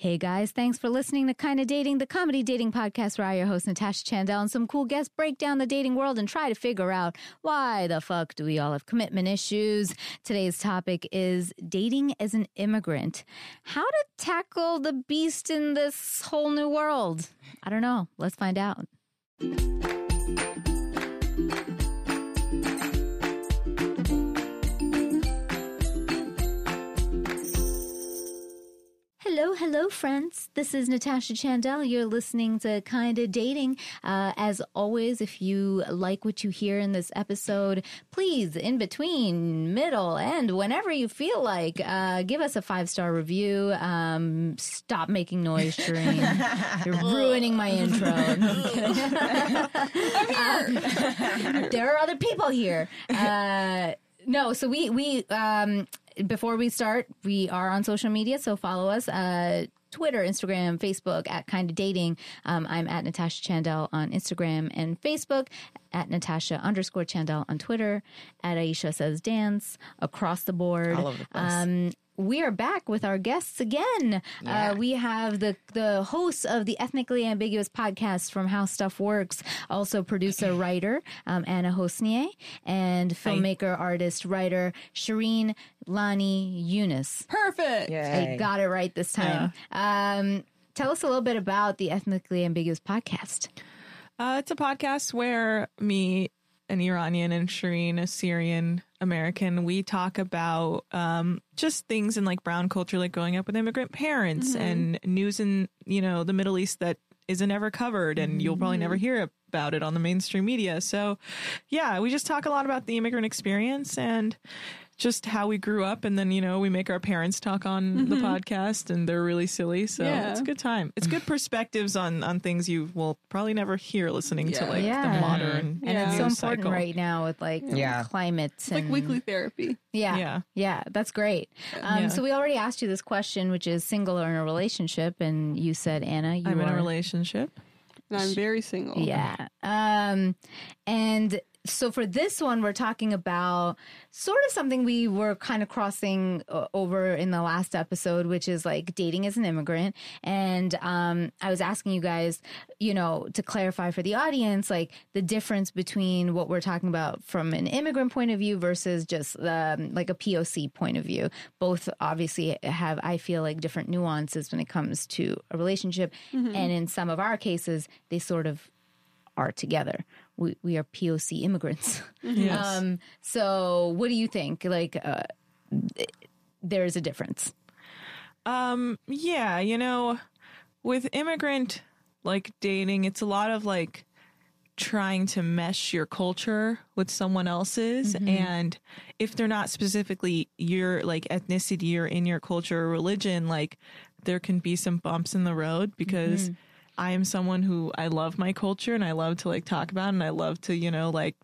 Hey guys, thanks for listening to Kinda Dating, the comedy dating podcast where I, your host Natasha Chandel, and some cool guests break down the dating world and try to figure out why the fuck do we all have commitment issues. Today's topic is dating as an immigrant. How to tackle the beast in this whole new world. I don't know. Let's find out. Hello, hello, friends. This is Natasha Chandel. You're listening to Kinda Dating. Uh, as always, if you like what you hear in this episode, please, in between, middle, and whenever you feel like, uh, give us a five star review. Um, stop making noise, Shireen. You're ruining my intro. Um, there are other people here. Uh, no, so we we um before we start, we are on social media, so follow us. Uh, Twitter, Instagram, Facebook at Kinda Dating. Um, I'm at Natasha Chandel on Instagram and Facebook, at Natasha underscore Chandel on Twitter, at Aisha Says Dance, across the board. All over the place. Um, we are back with our guests again. Yeah. Uh, we have the the hosts of the Ethnically Ambiguous podcast from How Stuff Works, also producer writer um, Anna Hosnieh, and filmmaker, artist, writer Shireen Lani Yunus. Perfect. I got it right this time. Um, tell us a little bit about the Ethnically Ambiguous podcast. Uh, it's a podcast where me, an Iranian, and Shireen, a Syrian American, we talk about um, just things in like brown culture, like growing up with immigrant parents and news in you know the Middle East that isn't ever covered, and you'll probably never hear about it on the mainstream media. So, yeah, we just talk a lot about the immigrant experience and just how we grew up and then you know we make our parents talk on the podcast and they're really silly so Yeah. it's a good time it's good perspectives on on things you will probably never hear listening to like Yeah. the modern And it's so news important cycle. right now with like Yeah. climate Like weekly therapy. Yeah. Yeah. Yeah. That's great. Um, Yeah. So we already asked you this question, which is single or in a relationship. And you said, Anna, you i'm in a relationship And I'm very single. Yeah. Um, and so for this one, we're talking about sort of something we were kind of crossing uh, over in the last episode, which is like dating as an immigrant. And um, I was asking you guys, you know, to clarify for the audience, like the difference between what we're talking about from an immigrant point of view versus just um, like a POC point of view. Both obviously have, I feel like, different nuances when it comes to a relationship. And in some of our cases, they sort of are together. We we are POC immigrants. Yes. Um, so what do you think? Like, uh, there's a difference. Um, yeah, you know, with immigrant like dating, it's a lot of like trying to mesh your culture with someone else's and if they're not specifically your like ethnicity or in your culture or religion, like there can be some bumps in the road because I am someone who I love my culture and I love to like talk about and I love to, you know, like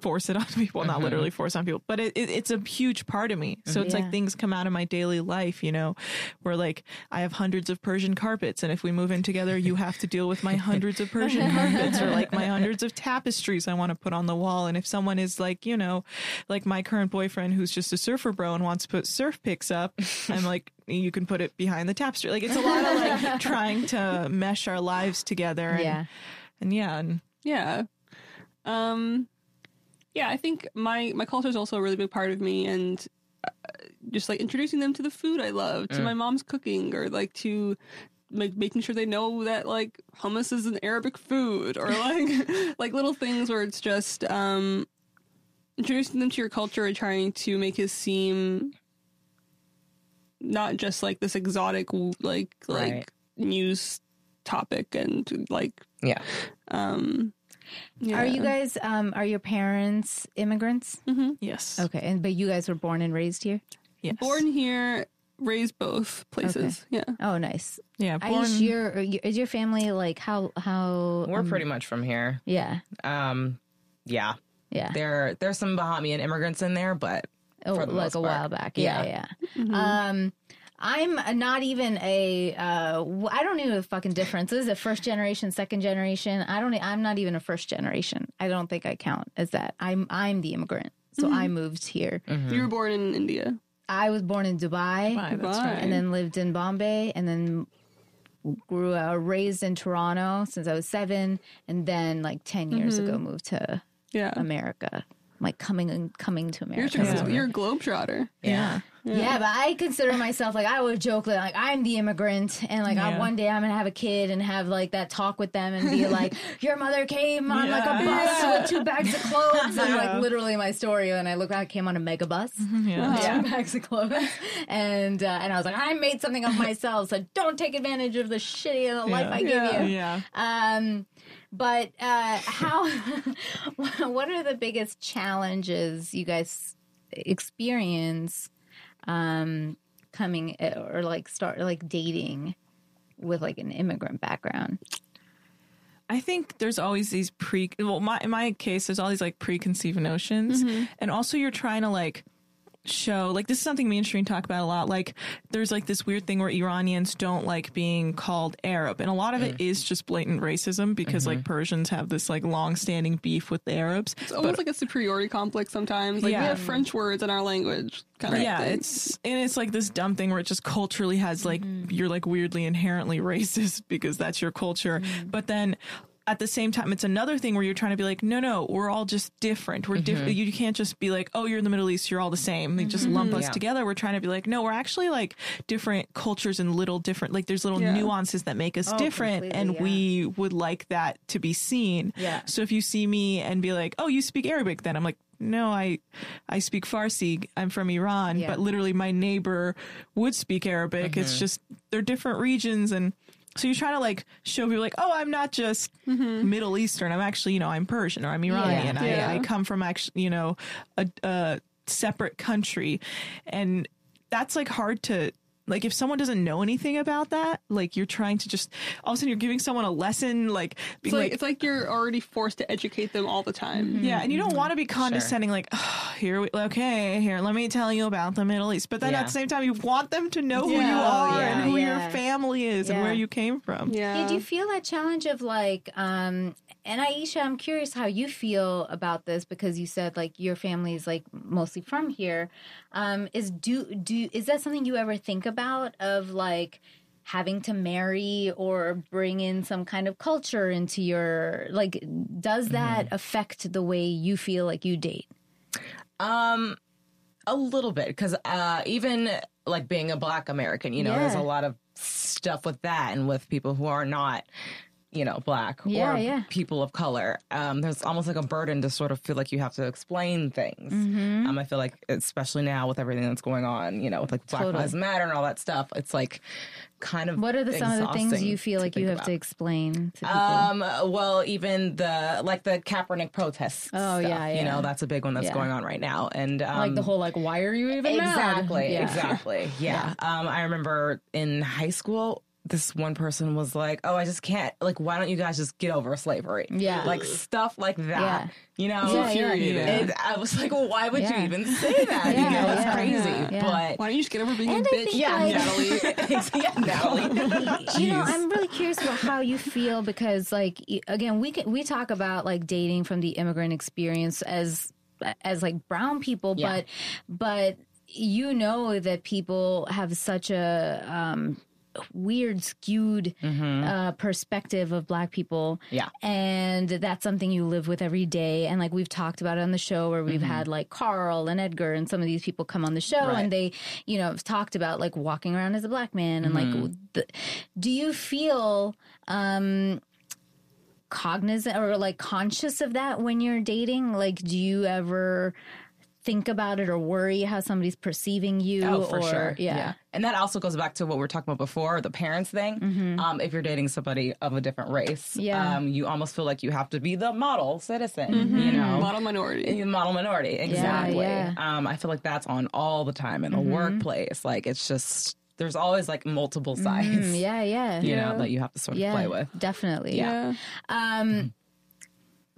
force it on people, not literally force on people, but it, it, it's a huge part of me. So it's Yeah. like things come out of my daily life, you know, where like I have hundreds of Persian carpets, and if we move in together, you have to deal with my hundreds of Persian carpets or like my hundreds of tapestries I want to put on the wall. And if someone is like, you know, like my current boyfriend who's just a surfer bro and wants to put surf pics up, I'm like, you can put it behind the tapestry. Like it's a lot of like trying to mesh our lives together. And, Yeah. And yeah. And Yeah. Um yeah, I think my my culture is also a really big part of me and uh, just like introducing them to the food I love, to my mom's cooking or like to like making sure they know that like hummus is an Arabic food or like like little things where it's just um introducing them to your culture and trying to make it seem not just like this exotic like like Right. news topic and like Yeah. um Are you guys? Um, are your parents immigrants? Mm-hmm. yes. Okay, and but you guys were born and raised here. Yes. born here raised both places yeah Oh, nice. Yeah. Born, Aish, your is your family like how how? We're um, pretty much from here. Yeah, Um, yeah. yeah. There, there's some Bahamian immigrants in there, but Oh, for the like most a part. while back. Yeah, Yeah. yeah. Um, I'm not even a. Uh, w- I don't even know the fucking difference. Is it first generation, second generation? I don't. I'm not even a first generation. I don't think I count as that. I'm. I'm the immigrant. So I moved here. you were born in india I was born in Dubai, Why, that's Dubai. right. and then lived in Bombay, and then grew uh, raised in Toronto since I was seven, and then like 10 years Mm-hmm. ago moved to Yeah. America. Like coming and coming to You're, America. just, you're a globetrotter. Yeah. Yeah, but I consider myself like I would joke that like I'm the immigrant and like I, one day I'm gonna have a kid and have like that talk with them and be like, your mother came on like a Yeah. bus with two bags of clothes and like literally my story and I look I came on a mega bus, Yeah. with two bags of clothes and uh, and I was like I made something of myself so don't take advantage of the shitty of the life I give you. Yeah. Um, but uh, how? what are the biggest challenges you guys experience um, coming uh, or like start like dating with like an immigrant background? I think there's always these pre well my in my case there's all these like preconceived notions and also you're trying to like show like this is something me and Shireen talk about a lot like there's like this weird thing where Iranians don't like being called Arab and a lot of it mm. is just blatant racism because like mm-hmm. Persians have this like long standing beef with the Arabs It's almost like a superiority complex sometimes. Like Yeah. we have French words in our language. Kind of yeah, thing. it's and it's like this dumb thing where it just culturally has like mm-hmm. you're like weirdly inherently racist because that's your culture. Mm-hmm. But then at the same time, it's another thing where you're trying to be like, no, no, we're all just different. We're mm-hmm. different. You can't just be like, oh, you're in the Middle East, you're all the same. They just lump mm-hmm. us Yeah. together. We're trying to be like, no, we're actually like different cultures and little different, like there's little Yeah. nuances that make us oh, different. And yeah. we would like that to be seen. Yeah. So if you see me and be like, "Oh, you speak Arabic," then I'm like, "No, I I speak Farsi. I'm from Iran." Yeah. But literally, my neighbor would speak Arabic. It's mm-hmm. just they're different regions, and so you're trying to like show people like, "Oh, I'm not just mm-hmm. Middle Eastern. I'm actually, you know, I'm Persian or I'm Iranian. Yeah. I, I come from actually, you know, a, a separate country," and that's like hard to. Like if someone doesn't know anything about that, like you're trying to just all of a sudden you're giving someone a lesson, like being It's like, like it's like you're already forced to educate them all the time. yeah, and you don't want to be condescending, like, oh, here we, okay, here, let me tell you about the Middle East. But then Yeah. at the same time, you want them to know who you are Yeah, and who yeah. your family is and where you came from. Yeah. Yeah, do you feel that challenge of like, um, and Aisha, I'm curious how you feel about this because you said like your family is like mostly from here. Um, is do do is that something you ever think about of like having to marry or bring in some kind of culture into your like? Does that affect the way you feel like you date? Um, a little bit because uh, even like being a Black American, you know, there's a lot of stuff with that, and with people who are not, you know, Black Yeah, or yeah. people of color. Um, there's almost like a burden to sort of feel like you have to explain things. Mm-hmm. Um, I feel like, especially now with everything that's going on, you know, with like Black Totally. Lives Matter and all that stuff, it's like kind of What are the some of the things you feel like you have to explain to people? Um, well, even the like the Kaepernick protests. Oh, stuff, yeah, You know, that's a big one that's Yeah. going on right now, and um, like the whole like, why are you even mad? exactly, Yeah. exactly, yeah. Um, I remember in high school. This one person was like, "Oh, I just can't. Like, why don't you guys just get over slavery? Yeah. like stuff like that. Yeah. You know, Yeah, yeah, yeah. And I was like, well, why would Yeah. you even say that? Yeah, you know, it's yeah, crazy. yeah. But Why don't you just get over being And a I bitch? think, yeah, like- Natalie. yeah, Natalie. you know, I'm really curious about how you feel because, like, again, we can, we talk about like dating from the immigrant experience as as like brown people, Yeah. but but you know that people have such a um, weird, skewed uh, perspective of black people. Mm-hmm. Yeah. and that's something you live with every day. And like we've talked about it on the show, where we've had like Carl and Edgar and some of these people come on the show, Mm-hmm. Right. and they, you know, have talked about like walking around as a black man and Mm-hmm. like. The, do you feel um cognizant or like conscious of that when you're dating? Like, do you ever think about it or worry how somebody's perceiving you? Oh, for or, sure. Yeah. And that also goes back to what we were talking about before, the parents thing. Um, if you're dating somebody of a different race, Mm-hmm. Yeah. Mm-hmm. um, you almost feel like you have to be the model citizen, you know? Model minority. Model minority, exactly. yeah. Um, I feel like that's on all the time in the workplace. Like it's just there's always like multiple sides, Mm, yeah, yeah. you Yeah. know, that you have to sort of yeah, play with. definitely. Yeah. Yeah. um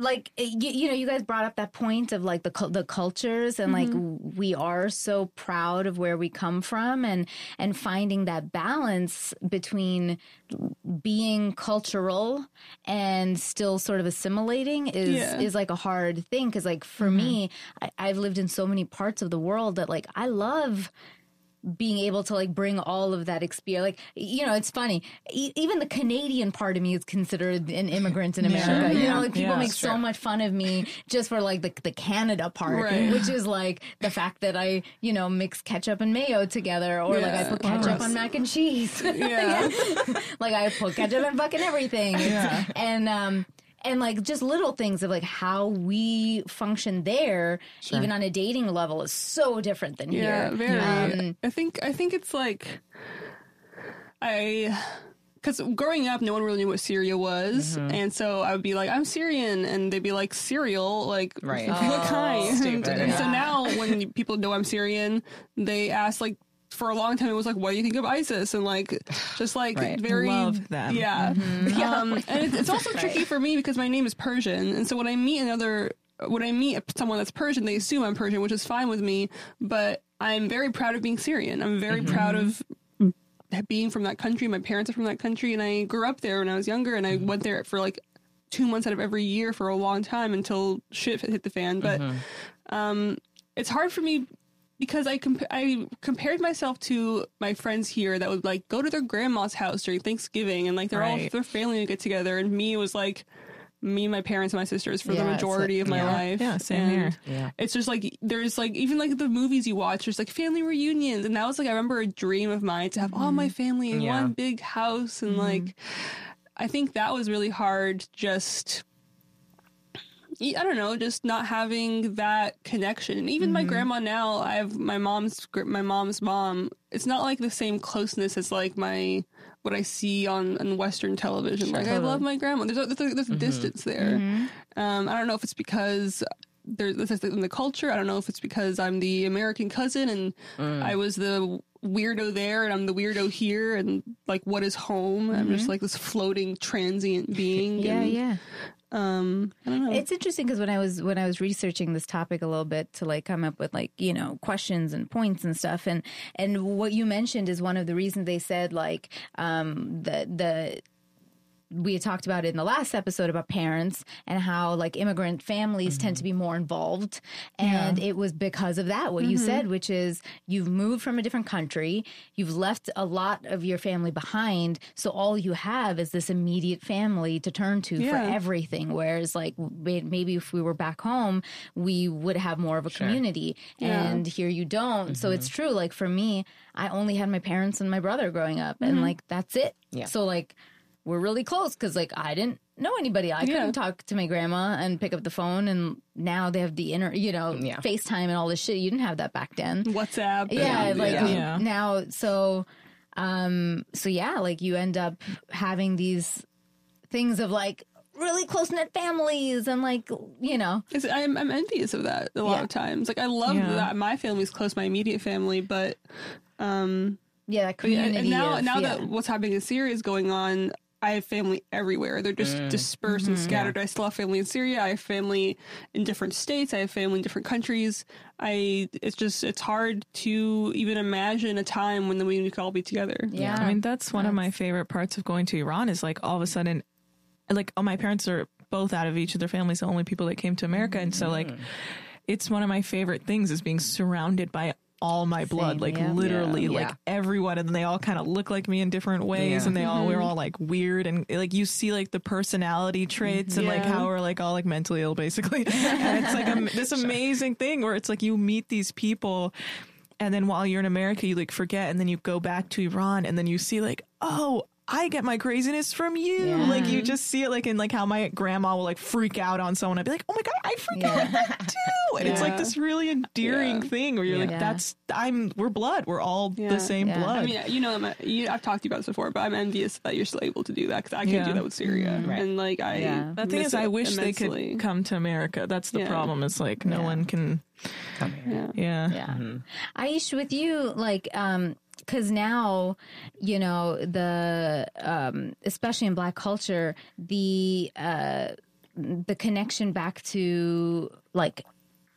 like eh, you, you know you guys brought up that point of like the the cultures and like mm-hmm. we are so proud of where we come from and and finding that balance between being cultural and still sort of assimilating is Yeah. is like a hard thing cuz like for mm-hmm. me I, I've lived in so many parts of the world that like I love being able to like bring all of that experience like you know it's funny e- even the canadian part of me is considered an immigrant in america you know like people Yeah, make so much fun of me just for like the, the canada part Right. which is like the fact that i you know mix ketchup and mayo together or like i put ketchup on mac and cheese Yeah. like I put ketchup and fucking everything. Yeah. And um and like just little things of like how we function there, even on a dating level, is so different than here. Yeah, here. very. Um, I think I think it's like I because growing up, no one really knew what Syria was, Mm-hmm. and so I would be like, "I'm Syrian," and they'd be like, "Cereal, like Right. what kind?" Stupid, and so now, when people know I'm Syrian, they ask like. For a long time, it was like, "What do you think of ISIS?" and like, just like Right. very Love them. Yeah, Mm-hmm. um, and it's, it's also tricky for me because my name is Persian, and so when I meet another, when I meet someone that's Persian, they assume I'm Persian, which is fine with me. But I'm very proud of being Syrian. I'm very proud of being from that country. My parents are from that country, and I grew up there when I was younger, and I went there for like two months out of every year for a long time until shit hit the fan. But um, it's hard for me because I comp- I compared myself to my friends here that would like go to their grandma's house during Thanksgiving, and like they're all Right. their family would get together, and me was like. Me, and my parents, and my sisters for Yeah, the majority like- of my Yeah. life. Yeah, same And here. Yeah. it's just like there's like even like the movies you watch there's like family reunions and that was like i remember a dream of mine to have all my mm-hmm. family in Yeah. one big house and like mm-hmm. i think that was really hard just I don't know, just not having that connection. And even my mm-hmm. grandma now, I have my mom's my mom's mom. It's not like the same closeness as like my what I see on, on Western television. like I love my grandma. There's a, there's a, there's a mm-hmm. distance there. Mm-hmm. Um, I don't know if it's because there's this is in the culture. I don't know if it's because I'm the American cousin and I was the weirdo there and I'm the weirdo here and like what is home? I'm just like this floating transient being. yeah, and, yeah. Um, I don't know. It's interesting because when I was when I was researching this topic a little bit to like come up with like you know questions and points and stuff and and what you mentioned is one of the reasons they said like um the the we had talked about it in the last episode about parents and how like immigrant families tend to mm-hmm. be more involved. And it was because of that what you mm-hmm. said which is you've moved from a different country you've left a lot of your family behind so all you have is this immediate family to turn to Yeah. for everything whereas like maybe if we were back home we would have more of a community Yeah. and here you don't. So it's mm-hmm. true like for me i only had my parents and my brother growing up and like that's it. Yeah. so like we're really close because like I didn't know anybody. I couldn't talk to my grandma and pick up the phone, and now they have the inner, you know, Yeah. FaceTime and all this shit. You didn't have that back then. WhatsApp. Yeah, and- like yeah. Yeah. now, so, um, so yeah, like you end up having these things of like really close knit families and like you know, It's, I'm, I'm envious of that a lot Yeah. of times. Like I love Yeah. that my family's close, my immediate family, but um, yeah, that yeah, community. and now of- now yeah. that what's happening in Syria is going on, I have family everywhere. They're just dispersed Mm-hmm. and scattered. I still have family in Syria. I have family in different states. I have family in different countries. I it's just it's hard to even imagine a time when we could all be together. yeah, I mean, that's one of my favorite parts of going to Iran is like all of a sudden, like, oh, my parents are both out of each of their families, the only people that came to America. And so, like, it's one of my favorite things is being surrounded by all my blood, Same, like yeah. literally, Yeah. like Yeah. everyone, and they all kind of look like me in different ways, Yeah. and they all we're mm-hmm. all like weird, and like you see like the personality traits and like how we're like all like mentally ill, basically, and it's like a, this amazing thing where it's like you meet these people and then while you're in America, you like forget, and then you go back to Iran, and then you see like, oh, I get my craziness from you. Yeah. Like you just see it like in like how my grandma will like freak out on someone. I'd be like, oh my god, I freak out like that too. And it's like this really endearing Yeah. thing where you're like, that's I'm we're blood. We're all Yeah. the same Yeah. blood. I mean, you know, I'm, you, I've talked to you about this before, but I'm envious that you're still able to do that because I can't Yeah. do that with Syria. Right. And like, I Yeah. the thing is, I it wish they could come to America. That's the Yeah. problem. Is like no Yeah. one can. Come here. Yeah. Yeah. Yeah. Aish, with you, like, um, because now, you know, the um, especially in Black culture, the uh, the connection back to like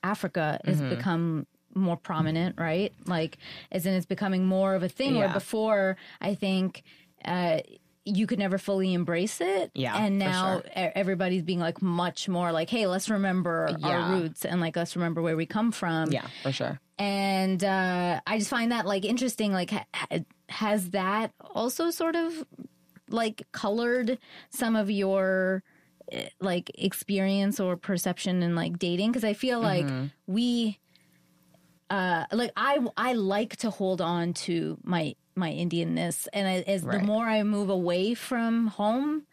Africa has become more prominent, right? Like, as in, it's becoming more of a thing. Where before, I think. Uh, you could never fully embrace it, Yeah, and now sure. everybody's being like much more like, "Hey, let's remember Yeah. our roots and like let's remember where we come from." Yeah, for sure. And uh, I just find that like interesting. Like, ha- ha- has that also sort of like colored some of your eh, like experience or perception in like dating? Because I feel like we, uh, like I I like to hold on to my my Indianness, and I, as the more I move away from home,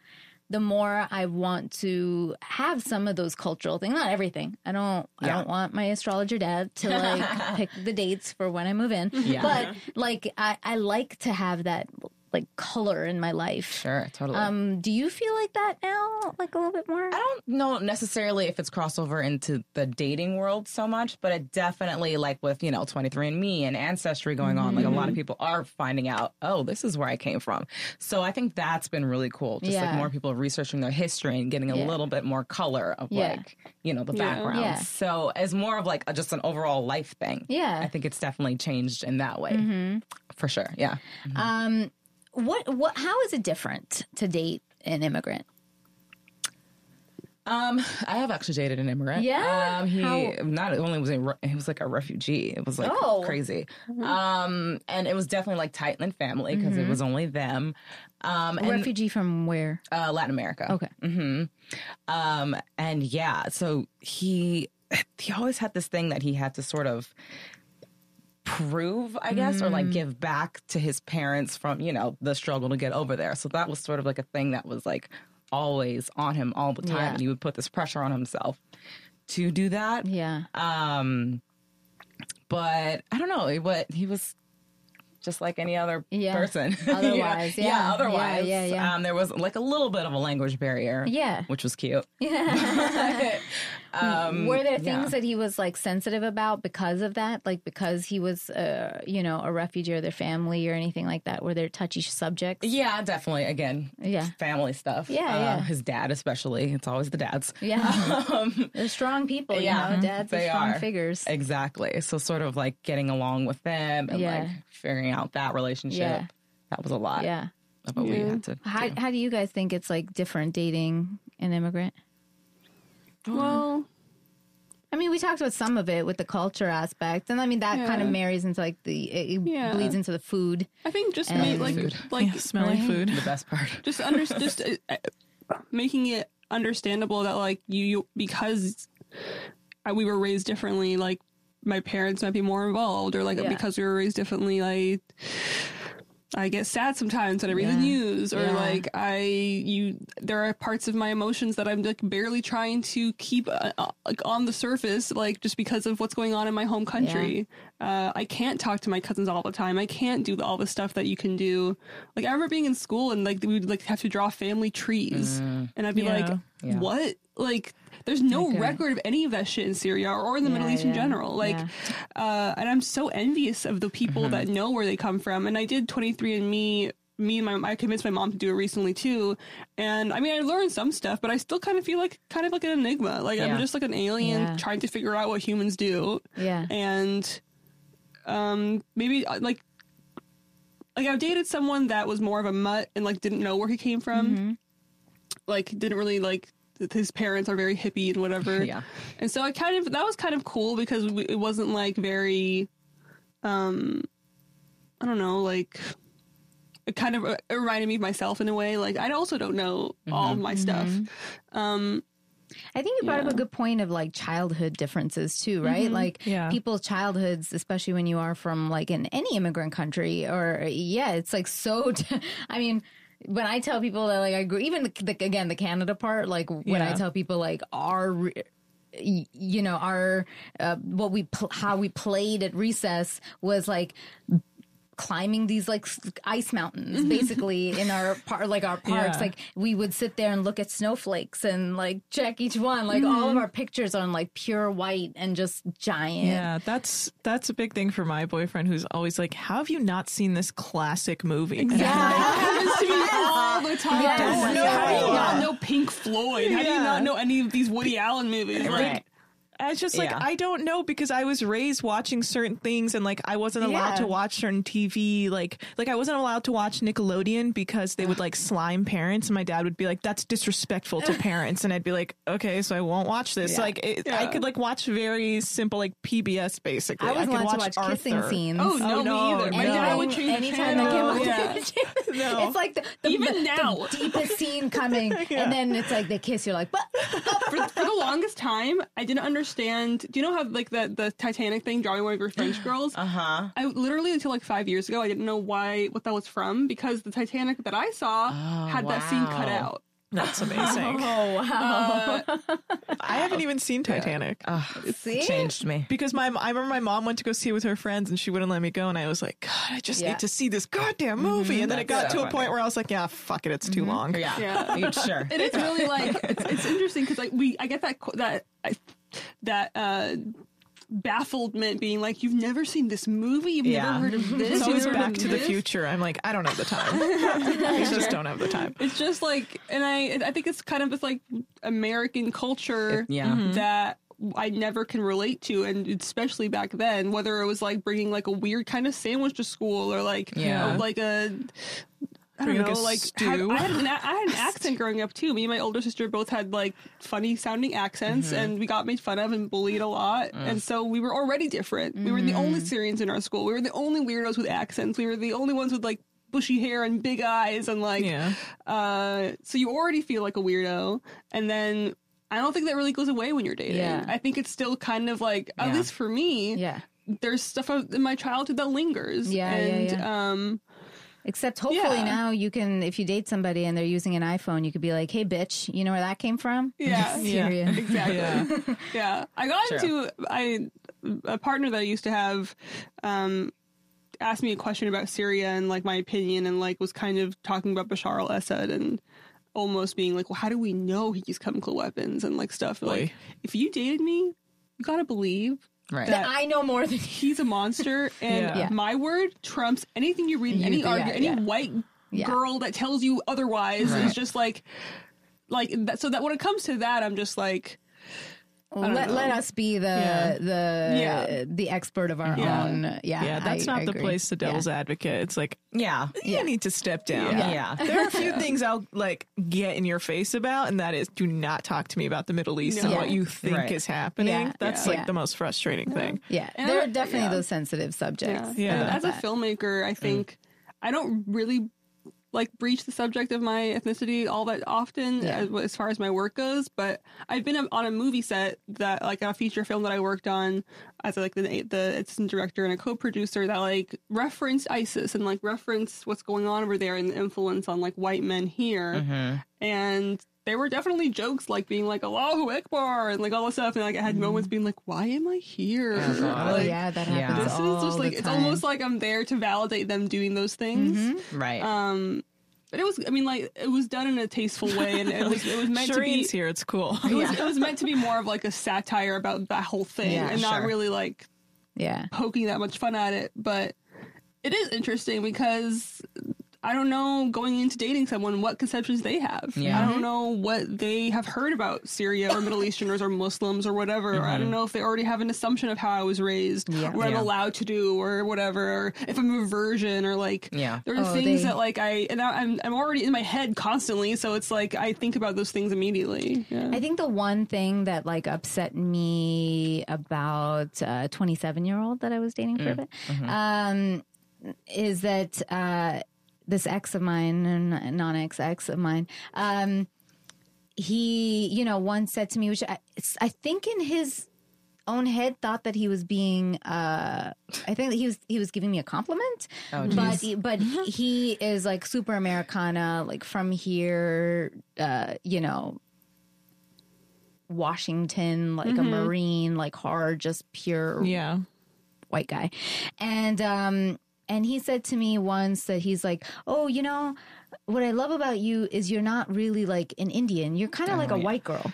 the more I want to have some of those cultural things. Not everything. I don't. I don't want my astrologer dad to like pick the dates for when I move in. Yeah. But like, I, I like to have that like color in my life. Sure, totally. Um, do you feel like that now? Like a little bit more? I don't know necessarily if it's crossover into the dating world so much, but it definitely like with, you know, 23andMe and ancestry going on, like a Mm-hmm. lot of people are finding out, oh, this is where I came from. So I think that's been really cool. Just Yeah. like more people researching their history and getting a Yeah. little bit more color of Yeah. like, you know, the Yeah. background. Yeah. So as more of like a, just an overall life thing. Yeah. Mm-hmm. I think it's definitely changed in that way. For sure. Yeah. Um, what what? How is it different to date an immigrant? Um, I have actually dated an immigrant. Yeah? um, he How- not only was he, he was like a refugee. It was like Oh. crazy. Mm-hmm. Um, and it was definitely like tight knit family because it was only them. Um, and refugee from where? uh, Latin America. Okay. hmm Um, and yeah, so he he always had this thing that he had to sort of prove, I guess, or Mm. like give back to his parents from you know the struggle to get over there. So that was sort of like a thing that was like always on him all the time, Yeah. and he would put this pressure on himself to do that. Yeah. Um, but I don't know what he was. Just like any other Yeah. person. Otherwise, yeah. Yeah, otherwise. yeah, yeah. Um, there was like a little bit of a language barrier. Yeah. Which was cute. Yeah. Um, Were there things yeah. that he was like sensitive about because of that? Like because he was, uh, you know, a refugee or their family or anything like that? Were there touchy subjects? Yeah, definitely. Again, Yeah. family stuff. Yeah, Uh, yeah. His dad, especially. It's always the dads. Yeah. Um, They're strong people, you Yeah. know, dads are strong are. figures. exactly. So, sort of like getting along with them and Yeah. like figuring out that relationship. Yeah. That was a lot Yeah. of what we had to How, do. how do you guys think it's like different dating an immigrant? Well, I mean, we talked about some of it with the culture aspect, and I mean that kind of marries into like the it it Yeah. bleeds into the food. I think just And like food. like yeah, smelly right? food. The best part. just under just uh, uh, making it understandable that like you, you because uh, we were raised differently like my parents might be more involved or like Yeah. because we were raised differently like I get sad sometimes when I read the news, or Yeah. like I you. There are parts of my emotions that I'm like barely trying to keep uh, uh, like on the surface, like just because of what's going on in my home country. Uh, I can't talk to my cousins all the time. I can't do all the stuff that you can do. Like I remember being in school and like we would like have to draw family trees, and I'd be Yeah. like, Yeah. "What?" Like there's no Okay. record of any of that shit in Syria or, in the Middle Yeah, East in general. Like, yeah. uh, and I'm so envious of the people Mm-hmm. that know where they come from. And I did 23andMe. Me me and my, I convinced my mom to do it recently too. And I mean, I learned some stuff, but I still kind of feel like kind of like an enigma. Like Yeah. I'm just like an alien Yeah. trying to figure out what humans do. Yeah. And um, maybe uh, like like I've dated someone that was more of a mutt and like didn't know where he came from. Mm-hmm. Like didn't really like his parents are very hippie and whatever. Yeah. And so I kind of that was kind of cool because it wasn't like very um I don't know, like it kind of it reminded me of myself in a way. Like I also don't know all of my stuff. Um I think you brought up a good point of like childhood differences too, right? Like Yeah. people's childhoods, especially when you are from like in any immigrant country, or yeah, it's like so. I mean, when I tell people that like I grew, even the, the again the Canada part, like when I tell people like our. You know, our uh, what we pl- how we played at recess was like climbing these like ice mountains mm-hmm. basically in our par- like our parks Yeah. like we would sit there and look at snowflakes and like check each one like all of mm-hmm. our pictures are in like pure white and just giant Yeah, that's that's a big thing for my boyfriend who's always like, How have you not seen this classic movie? And I'm like, that happens to me all the time. Yes. No, how do you not know Pink Floyd? How do you not know any of these Woody Allen movies? Like, Right. It's just like Yeah. I don't know because I was raised watching certain things and like I wasn't allowed Yeah. to watch certain TV like like I wasn't allowed to watch Nickelodeon because they would like slime parents and my dad would be like that's disrespectful to parents and I'd be like okay so I won't watch this Yeah. like it, I could like watch very simple like PBS basically I was could allowed to watch kissing scenes. Oh, no, oh, no, me either. My no. dad would change the anytime channel. I came on yeah. No. it's like the, the, Even the- now. the deepest scene coming, and then it's like they kiss. You're like, but for, for the longest time, I didn't understand. Do you know how like the the Titanic thing, drawing one of your French girls? Uh huh. I literally until like five years ago, I didn't know why what that was from because the Titanic that I saw Oh, had that scene cut out. That's amazing. oh uh, wow, I haven't even seen Titanic. see, Changed me. Because my, I remember my mom went to go see it with her friends and she wouldn't let me go, and I was like, God, I just Yeah. need to see this goddamn movie. And then it got That's to so a point where I was like, Yeah, fuck it, it's too long. Yeah. Yeah. Sure. And it's really like it's, it's interesting because like we I get that qu- that I, that uh bafflement being like you've never seen this movie you've Yeah. never heard of this It's always Back of to the. Future. I'm like, I don't have the time. I just don't have the time. it's just like and i i think it's kind of this like american culture Yeah. Mhm. that i never can relate to and especially back then whether it was like bringing like a weird kind of sandwich to school or like Yeah. uh, like a I don't know, like I, had an, I had an accent growing up too. Me and my older sister both had like funny sounding accents, Mm-hmm. and we got made fun of and bullied a lot. Mm. And so we were already different. We were the only Syrians in our school. We were the only weirdos with accents. We were the only ones with like bushy hair and big eyes and like Yeah. uh, so you already feel like a weirdo, and then I don't think that really goes away when you're dating. Yeah. I think it's still kind of like, at Yeah. least for me, yeah. there's stuff in my childhood that lingers. Yeah, yeah, and yeah. um, Except hopefully Yeah. now you can, if you date somebody and they're using an iPhone, you could be like, "Hey, bitch, you know where that came from?" Yeah. Yeah. Syria. exactly. Yeah. Yeah, I got True. into I a partner that I used to have. Um, asked me a question about Syria and like my opinion and like was kind of talking about Bashar al-Assad and almost being like, well, how do we know he used chemical weapons and like stuff? Like, Boy. if you dated me, you gotta believe Right. That I know more than he's a monster and Yeah. Yeah. my word trumps anything you read in You- any yeah, argue any yeah. white Yeah. girl that tells you otherwise Right. is just like like that so that when it comes to that i'm just like don't Let, know. let us be the Yeah. the Yeah. the expert of our Yeah. own. Yeah, Yeah, that's I- not I the agree. place to devil's Yeah. advocate. It's like Yeah. you need to step down. Yeah. Yeah. There are a few things I'll like get in your face about, and that is do not talk to me about the Middle East and No. what you think Right. is happening. Yeah. That's Yeah. like Yeah. the most frustrating thing. Yeah, And there I- are definitely yeah. those sensitive subjects. yeah, Yeah. And as a That- filmmaker i think mm. i don't really like breach the subject of my ethnicity all that often Yeah. as, as far as my work goes but i've been on a movie set that like a feature film that i worked on as like the the assistant director and a co-producer that like referenced isis and like referenced what's going on over there and the influence on like white men here Mm-hmm. and there were definitely jokes like being like Allahu Akbar and like all this stuff and like I had moments being like why am I here Oh, God. Like, yeah, that Yeah. this all is just like it's time. almost like I'm there to validate them doing those things. Mm-hmm. Right. Um, but it was, I mean, like it was done in a tasteful way, and it was it was meant Shireen's to be. here. It's cool. It was, it was meant to be more of like a satire about that whole thing, Yeah, and not really like yeah. poking that much fun at it. But it is interesting because I don't know going into dating someone what conceptions they have. Yeah. I don't know what they have heard about Syria or Middle Easterners or Muslims or whatever. I don't know if they already have an assumption of how I was raised, Yeah. what I'm allowed to do or whatever, or if I'm a virgin or like Yeah. there are Oh, things they- that like I and I, I'm I'm already in my head constantly, so it's like I think about those things immediately. Yeah. I think the one thing that like upset me about a 27 year old that I was dating for a bit um, is that uh, this ex of mine, non ex ex of mine, um, he, you know, once said to me, which I, I think in his own head thought that he was being uh i think that he was he was giving me a compliment Oh, but geez. but he is like super americana like from here uh you know washington like a marine like hard just pure Yeah. white guy and um and he said to me once that he's like oh you know what i love about you is you're not really like an indian you're kind of like a yeah. white girl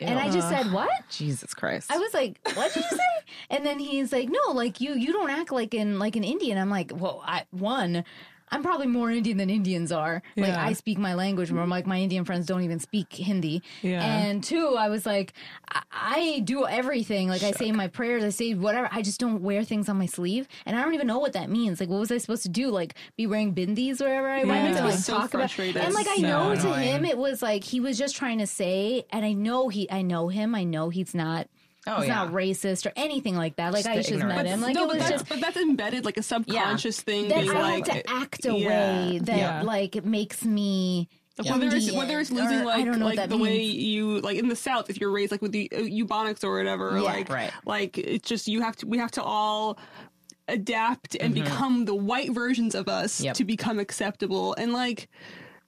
and i just said what Jesus Christ. I was like, "What did you say?" And then he's like, "No, like you, you don't act like an like an Indian." I'm like, "Well, I one, I'm probably more Indian than Indians are. Like I speak my language more. Like my Indian friends don't even speak Hindi. Yeah. And two, I was like, I, I do everything. Like I say my prayers, I say whatever. I just don't wear things on my sleeve, and I don't even know what that means. Like what was I supposed to do? Like be wearing bindis wherever I went makes and like so talk about. frustrated. And like I So know to annoying. him, it was like he was just trying to say, and I know he, I know him. I know he's not. Oh, he's yeah. not racist or anything like that. Like Just I just met him. Like no, it but was that's, just but that's embedded like a subconscious thing. that being I like, have to act a yeah. way that Yeah. like it makes me Whether it's whether it's or losing I like don't know what like that the way you like in the South, if you're raised like with the uh, Ebonics or whatever, Yeah. like Right. like it's just you have to we have to all adapt and become the white versions of us Yep. to become acceptable and like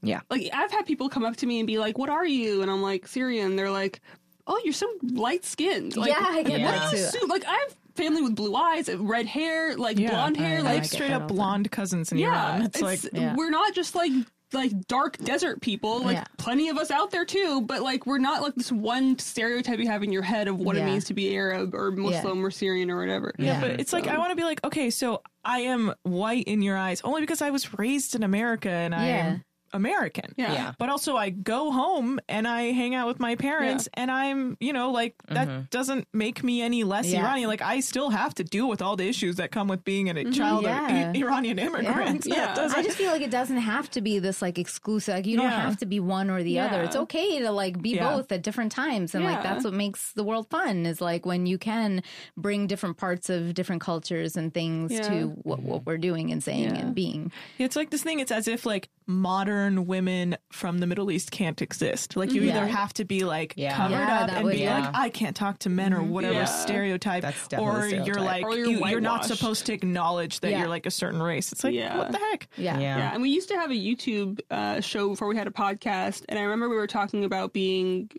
Yeah. like I've had people come up to me and be like, "What are you?" and I'm like, "Syrian." They're like, "Oh, you're so light skinned." Like, Yeah, I get what that do you too. assume? Like I have family with blue eyes, uh, red hair, like Yeah. blonde hair, I like like get straight that up all the time. blonde cousins in yeah, Iran. It's, like Yeah. we're not just like like dark desert people. Like Yeah. plenty of us out there too, but like we're not like this one stereotype you have in your head of what it means to be Arab or Muslim or Syrian or whatever. Yeah. But it's like I want to be like, okay, so I am white in your eyes only because I was raised in America and I Yeah. am American. Yeah. Yeah. But also I go home and I hang out with my parents and I'm, you know, like that mm-hmm. doesn't make me any less Yeah. Iranian. Like I still have to deal with all the issues that come with being a mm-hmm. child Yeah. of I- Iranian immigrant. Yeah. That I just feel like it doesn't have to be this like exclusive. Like you don't Yeah. have to be one or the other. It's okay to like be Yeah. both at different times, and like that's what makes the world fun. Is like when you can bring different parts of different cultures and things Yeah. to what, what we're doing and saying Yeah. and being. It's like this thing. It's as if like modern women from the Middle East can't exist. Like you Yeah. either have to be like Yeah. covered Yeah, up and would- be yeah. like, I can't talk to men or whatever Yeah. stereotype, That's definitely or a you're like Or you're you, you're not supposed to acknowledge that Yeah. you're like a certain race. It's like Yeah. what the heck? Yeah. Yeah. Yeah, and we used to have a YouTube uh, show before we had a podcast, and I remember we were talking about being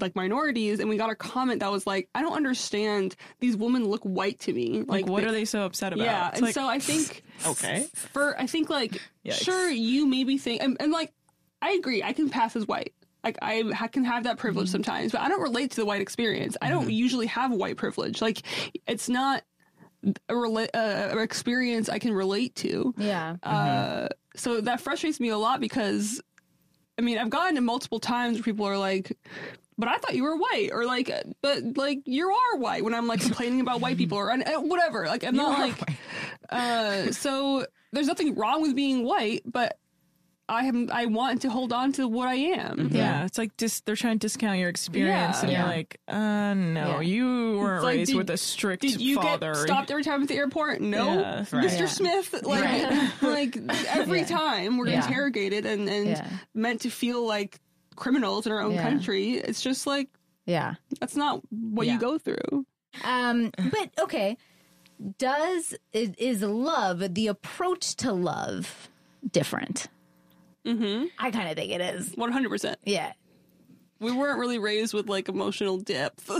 like minorities, and we got a comment that was like, "I don't understand. These women look white to me. Like, what they- are they so upset about? Yeah, It's and like, so I think okay. for I think like Yikes. sure you maybe think and, and like I agree I can pass as white. Like I ha- can have that privilege sometimes, but I don't relate to the white experience. I don't usually have white privilege. Like it's not a, rela- uh, a experience I can relate to. Yeah. Uh, so that frustrates me a lot because, I mean, I've gotten it multiple times where people are like, "But I thought you were white," or like, "But like you are white." When I'm like complaining about white people or and, and whatever, like I'm not like. Uh, so there's nothing wrong with being white, but I am I want to hold on to what I am. Yeah, it's like dis- they're trying to discount your experience, Yeah. and Yeah. you're like, uh, no, Yeah. you weren't like, raised did- with a strict Did you father. get stopped every time at the airport? No, Yeah, Mr. Yeah. Smith. Like, Right. like every Yeah. time we're Yeah. interrogated and and Yeah. meant to feel like criminals in our own Yeah. country. It's just like Yeah. that's not what Yeah. you go through. Um, but okay, does is, is love the approach to love different? Mm-hmm. I kind of think it is. One hundred percent. Yeah. We weren't really raised with like emotional depth.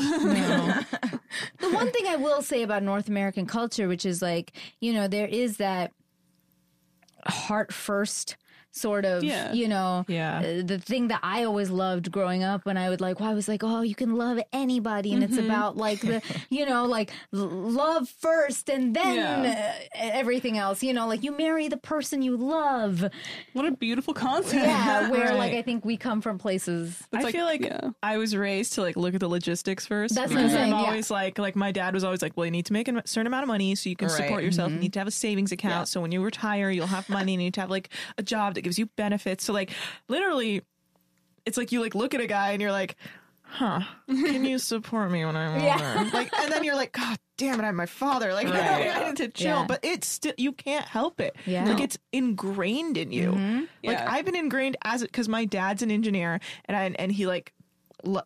The one thing I will say about North American culture, which is like, you know, there is that heart first sort of, Yeah. you know, Yeah. uh, the thing that I always loved growing up when I would like, well, I was like, oh, you can love anybody. And it's about like the, you know, like love first and then Yeah. uh, everything else, you know, like you marry the person you love. what a beautiful concept. Yeah. Where like I think we come from places. I like- feel like yeah. I was raised to like look at the logistics first. That's what I'm because saying, I'm yeah. always like, like my dad was always like, well, you need to make a certain amount of money so you can Right. support yourself. Mm-hmm. You need to have a savings account. Yeah. So when you retire, you'll have money and you need to have like a job that gives you benefits. So like literally, it's like you like look at a guy and you're like, huh, can you support me when I'm Yeah. older? Like, and then you're like, God damn it, I'm my father. Like, Right. I need to chill. Yeah. But it's still, you can't help it. Yeah. Like, it's ingrained in you. Mm-hmm. Like, Yeah. I've been ingrained as it, because my dad's an engineer and I, and he like,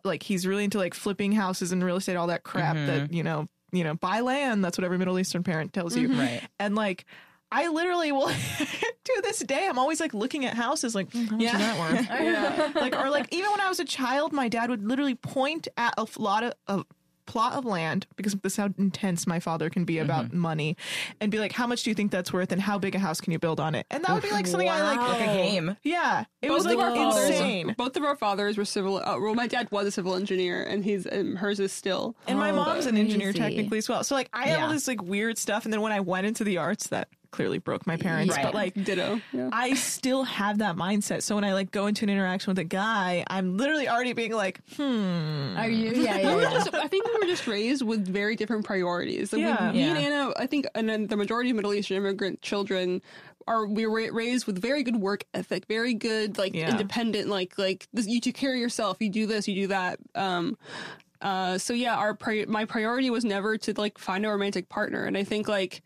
like he's really into like flipping houses and real estate, all that crap that, mm-hmm. you know, you know, buy land. That's what every Middle Eastern parent tells you. Mm-hmm. Right. And like, I literally will to this day. I'm always like looking at houses, like "Mm, how much Yeah. is that worth? yeah. Like or like even when I was a child, my dad would literally point at a lot of. a plot of land because this is how intense my father can be about money and be like how much do you think that's worth and how big a house can you build on it and that would be like something i like Like a game. yeah it Both was of like our fathers, insane both of our fathers were civil. Uh, well, my dad was a civil engineer, and he's and hers is still. and my Oh, mom's an engineer crazy. technically as well so like i have all this like weird stuff and then when i went into the arts that clearly broke my parents, Right. but like Ditto. Yeah. I still have that mindset. So when I like go into an interaction with a guy, I'm literally already being like, hmm. Are you? Yeah, yeah, yeah. just, I think we were just raised with very different priorities. Like, Yeah. when me and Anna, I think, and then the majority of Middle Eastern immigrant children are we were raised with very good work ethic, very good like Yeah. independent, like like this, you take care of yourself, you do this, you do that. Um, uh, so yeah, our pri- my priority was never to like find a romantic partner, and I think like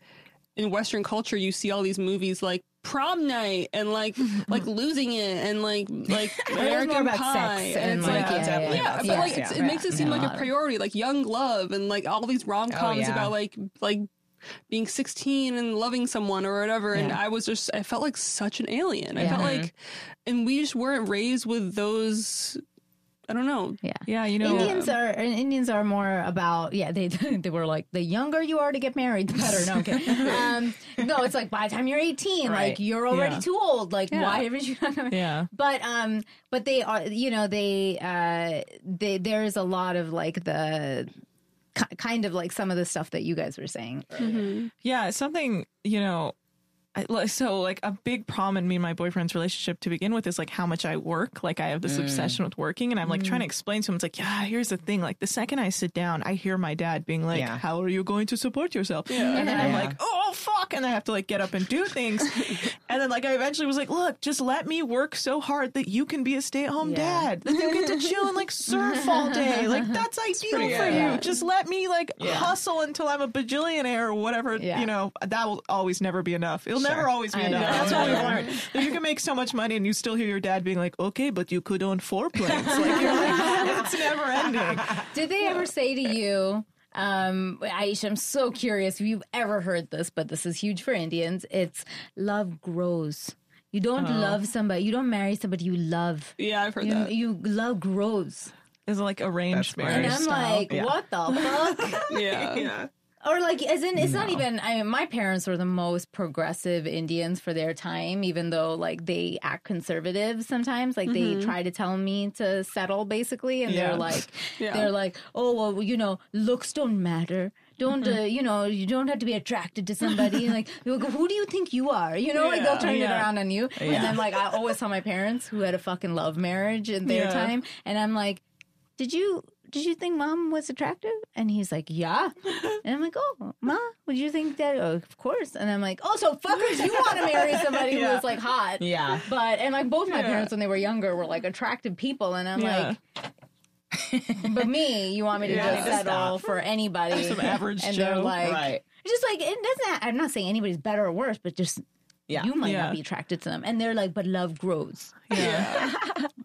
in Western culture, you see all these movies like prom night and like like losing it and like like American Pie, sex and and, it's like, like yeah, yeah, yeah, but like it's, it makes it seem like a priority, like young love and like all these rom coms Oh, about like like being 16 and loving someone or whatever. And I was just I felt like such an alien. I felt like, and we just weren't raised with those. I don't know. yeah. Yeah, you know, Indians are and Indians are more about yeah they they were like the younger you are to get married the better no okay um no it's like by the time you're 18 like you're already Yeah. too old like Yeah. why haven't you yeah. but um but they are you know they uh they there's a lot of like the ki- kind of like some of the stuff that you guys were saying Yeah, something, you know, I, so like a big problem in me and my boyfriend's relationship to begin with is like how much I work. Like I have this mm. obsession with working and I'm like trying to mm. explain to him, it's like, yeah, here's the thing. Like the second I sit down, I hear my dad being like, Yeah. how are you going to support yourself? And then I'm like, oh, fuck. And I have to like get up and do things. and then like I eventually was like, look, just let me work so hard that you can be a stay at home Yeah. dad. That you get to chill and like surf all day. Like that's ideal for good. you. Yeah. Just let me like Yeah. hustle until I'm a bajillionaire or whatever. Yeah. You know, that will always never be enough. It'll never always be I enough. know. That's what we've learned. That you can make so much money and you still hear your dad being like, okay, but you could own four planes. Like, you're like it's never ending. did they ever say to you um Aisha I'm so curious if you've ever heard this but this is huge for Indians it's love grows you don't love somebody you don't marry somebody you love Yeah, I've heard you, that. you love grows It's like arranged marriage. and. I'm style. like Yeah. what the fuck yeah. yeah. Or like, as in, it's not even. I mean, my parents were the most progressive Indians for their time, even though like they act conservative sometimes. Like they try to tell me to settle, basically, and Yeah. they're like, Yeah. they're like, oh well, you know, looks don't matter. Don't uh, you know? You don't have to be attracted to somebody. like, who do you think you are? You know, like they'll turn it around on you. And then like I always tell my parents who had a fucking love marriage in their Yeah. time, and I'm like, did you did you think mom was attractive? And he's like, yeah. And I'm like, oh, ma, would you think that? Oh, of course. And I'm like, oh, so fuckers, you want to marry somebody Yeah. who's like hot. Yeah. But, and like both my Yeah. parents when they were younger were like attractive people. And I'm Yeah. like, but me, you want me to just to settle stop. for anybody. Some average and they're Joe. like, Right. just like, it doesn't, I'm not saying anybody's better or worse, but just, Yeah. you might Yeah. not be attracted to them. And they're like, but love grows. Yeah.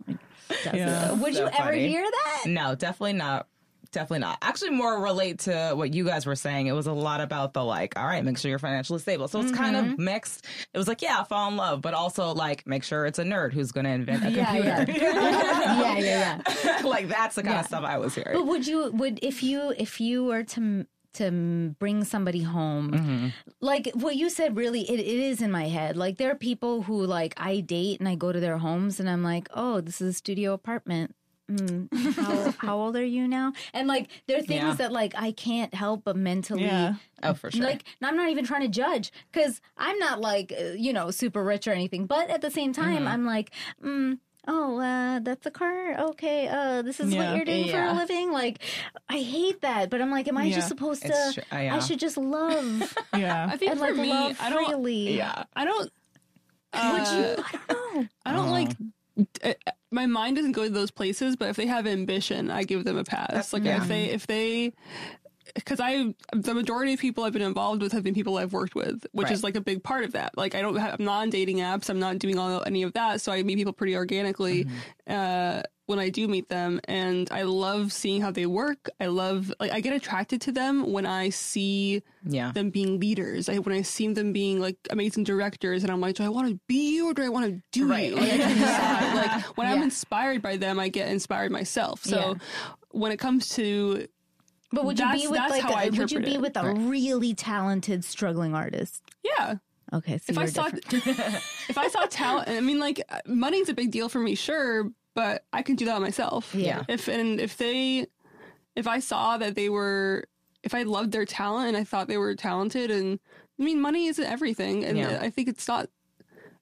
Does Yeah. Would So you ever funny. hear that? No, definitely not. Definitely not. Actually, more relate to what you guys were saying. It was a lot about the like, all right, make sure you're financially stable. So it's kind Mm-hmm. of mixed. It was like, yeah, fall in love, but also like, make sure it's a nerd who's going to invent a Yeah, computer. yeah. yeah, yeah, yeah. like that's the kind Yeah. of stuff I was hearing. But would you would if you if you were to to bring somebody home Mm-hmm. like what you said really it, it is in my head like there are people who like i date and i go to their homes and i'm like oh this is a studio apartment Mm, how, how old are you now and like there are things Yeah. that like i can't help but mentally Yeah. oh, for sure. like i'm not even trying to judge because i'm not like uh, you know super rich or anything but at the same time Mm-hmm. i'm like mm, oh uh that's a car okay uh this is Yeah. what you're doing for a living like i hate that but i'm like am i Yeah. just supposed to tr- uh, yeah. i should just love Yeah. I think and for like me, love I don't. freely yeah. I don't. would uh, you i don't know I don't like. uh, My mind doesn't go to those places, but if they have ambition, I give them a pass. like yeah. if they if they because I the majority of people I've been involved with have been people I've worked with, which Right. is like a big part of that. Like I don't have I'm not on dating apps, I'm not doing all any of that, so I meet people pretty organically uh, when I do meet them, and I love seeing how they work. I love like I get attracted to them when I see Yeah. them being leaders. I, when I see them being like amazing directors, and I'm like, do I want to be you or do I want to do Right. you? Like, like when I'm inspired by them, I get inspired myself. So Yeah. when it comes to but would you be with like how I a, would you be it. with a really talented struggling artist yeah, okay so if I you're saw if I saw talent, I mean, like uh, money's a big deal for me, sure, but I can do that myself. Yeah. If and if they, if I saw that they were, if I loved their talent and I thought they were talented and I mean, money isn't everything, and Yeah. I think it's not.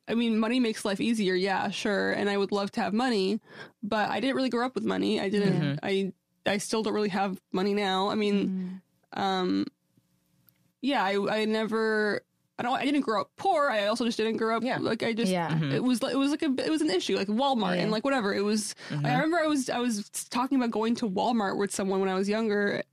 I mean, money makes life easier, yeah, sure, and I would love to have money, but I didn't really grow up with money. I didn't. Mm-hmm. I I still don't really have money now. I mean, mm-hmm. um, yeah, I I never. I don't. I didn't grow up poor. I also just didn't grow up Yeah. like I just. Yeah. Mm-hmm. It was like it was like a it was an issue like Walmart Yeah. and like whatever it was. I mm-hmm. remember I was I was talking about going to Walmart with someone when I was younger,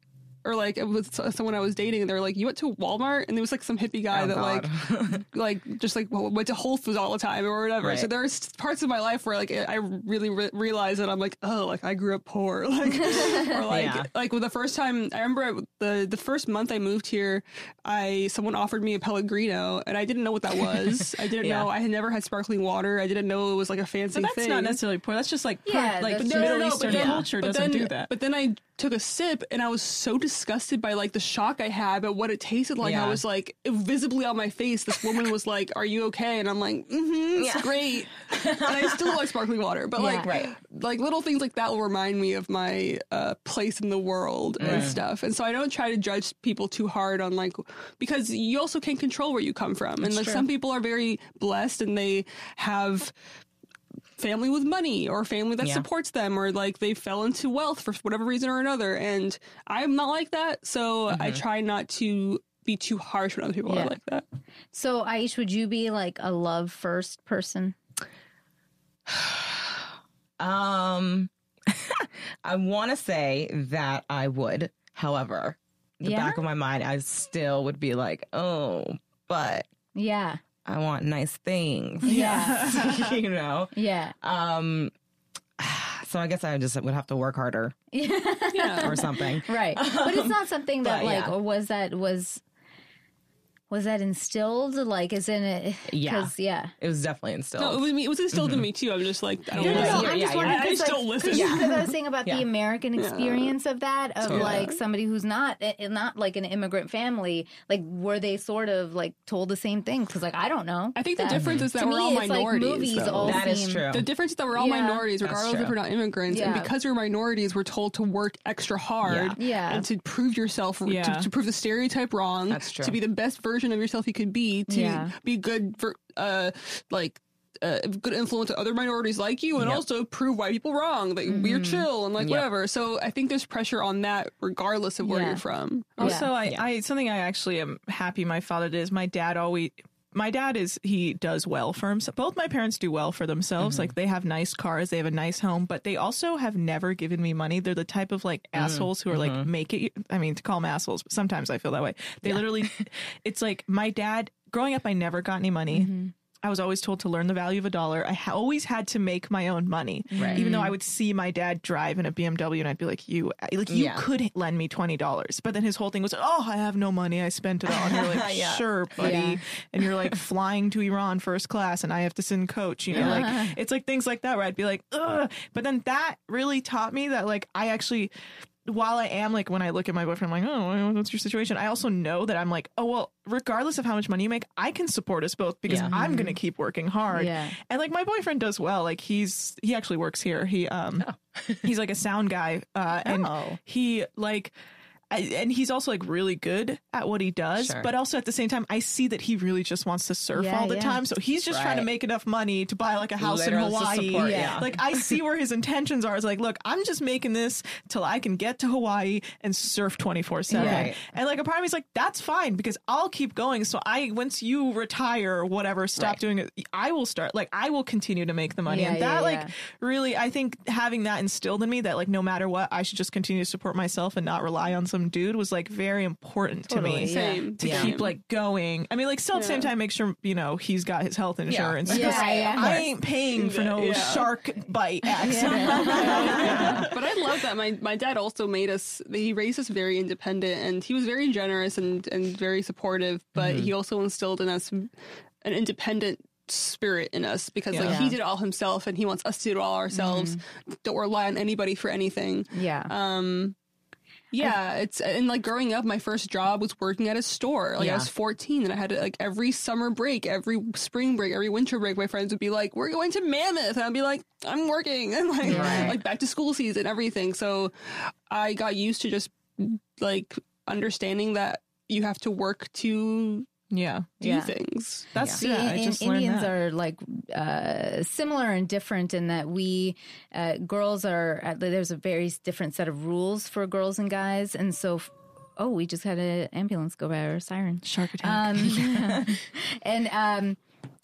or like with s- someone I was dating, and they're like, "You went to Walmart?" And there was like some hippie guy Oh, that God. like like just like w- went to Whole Foods all the time or whatever. Right. So there's parts of my life where like I really re- realize that I'm like, oh, like I grew up poor, like or like Yeah. like with the first time I remember the the first month I moved here, I someone offered me a Pellegrino and I didn't know what that was. I didn't Yeah. know I had never had sparkling water. I didn't know it was like a fancy But that's thing. not necessarily poor. That's just like Yeah, like that's the Middle No, no, no, Eastern but then- culture but doesn't then- do that. But then I took a sip and I was so disgusted by like the shock I had at what it tasted like. Yeah. I was like visibly on my face. This woman was like, "Are you okay?" And I'm like, "Mm-hmm, it's Yeah. great." and I still like sparkling water, but like, Right. like little things like that will remind me of my uh, place in the world and stuff. And so I don't try to judge people too hard on like because you also can't control where you come from. And like some people are very blessed and they have family with money or family that Yeah. supports them or like they fell into wealth for whatever reason or another and i'm not like that so i try not to be too harsh when other people Yeah. are like that So, Aish, would you be like a love first person? Um, I want to say that I would. However, the Yeah? back of my mind, I still would be like, oh, but Yeah. I want nice things. Yeah. you know. Yeah. Um. So I guess I just would have to work harder yeah or something. Right. But it's not something that But, like yeah. or was that was was that instilled like is in it Yeah. yeah. It was definitely instilled. no, it was me it was instilled in me too i'm just like i don't No, no, Yeah, no, yeah, I'm yeah, just yeah. wondering I just because don't like, listen. because I was saying about Yeah. the American experience of that of Totally. like somebody who's not eh, not like an immigrant family like were they sort of like told the same thing cuz like I don't know. i think the difference is that we're all it's like minorities movies all that is true. the difference is that we're all minorities, regardless if we're not immigrants, and because we're minorities, we're told to work extra hard, Yeah. Yeah. and to prove yourself, Yeah. to, to prove the stereotype wrong, That's true. to be the best version of yourself you could be, to Yeah. be good for, uh, like. Uh, good influence to other minorities like you, and Yep. also prove white people wrong that we're chill and like Yep. whatever. So I think there's pressure on that, regardless of where Yeah. you're from. Also, I, I something I actually am happy my father did is my dad always my dad is he does well for himself. Both my parents do well for themselves. Mm-hmm. Like they have nice cars, they have a nice home, but they also have never given me money. They're the type of like mm-hmm. assholes who are like mm-hmm. make it. I mean, to call them assholes, but sometimes I feel that way. They literally, it's like my dad. Growing up, I never got any money. I was always told to learn the value of a dollar. I ha- always had to make my own money, even though mm-hmm. I would see my dad drive in a BMW, and I'd be like, "You, like, you Yeah. could lend me twenty dollars." But then his whole thing was, "Oh, I have no money. I spent it all." And you're like, Yeah. "Sure, buddy." Yeah. And you're like flying to Iran first class, and I have to send coach. You know, like it's like things like that where I'd be like, "Ugh." But then that really taught me that like I actually while I am like when I look at my boyfriend, I'm like, oh, what's your situation? I also know that I'm like, oh well, regardless of how much money you make, I can support us both because Yeah. I'm gonna keep working hard. Yeah. And like my boyfriend does well. Like he's he actually works here. He um he's like a sound guy. Uh and Oh. he like I- and he's also like really good at what he does, Sure. but also at the same time, I see that he really just wants to surf Yeah, all the yeah. time. So he's just trying to make enough money to buy like a house Literally in Hawaii. support, yeah. Like I see where his intentions are. It's like, look, I'm just making this till I can get to Hawaii and surf 24 seven. Right. And like a part of me's like, that's fine because I'll keep going. So I, once you retire or whatever, stop Right. doing it, I will start, like, I will continue to make the money. Yeah, and that, yeah, like, yeah. really, I think having that instilled in me that, like, no matter what, I should just continue to support myself and not rely on some dude was, like, very important Totally, to me. Same. To Yeah. keep like going. I mean, like still at the same time, make sure you know he's got his health insurance. Yeah. Yeah, yeah. I ain't paying for no Yeah. shark bite accident. but I love that. My my dad also made us. He raised us very independent, and he was very generous and and very supportive. But he also instilled in us an independent spirit in us because like he did it all himself, and he wants us to do it all ourselves. Don't rely on anybody for anything. Yeah. Um, yeah, it's and like growing up, my first job was working at a store. Like I was 14 and I had to, like every summer break, every spring break, every winter break, my friends would be like, "We're going to Mammoth," and I'd be like, "I'm working," and like Right. like back to school season, everything. So I got used to just like understanding that you have to work to Yeah. do Yeah. things. That's See, yeah. I just learned Indians that. are like uh, similar and different in that we uh, girls are uh, there's a very different set of rules for girls and guys, and so. f- Oh, we just had an ambulance go by our siren. Shark attack. Um, and um,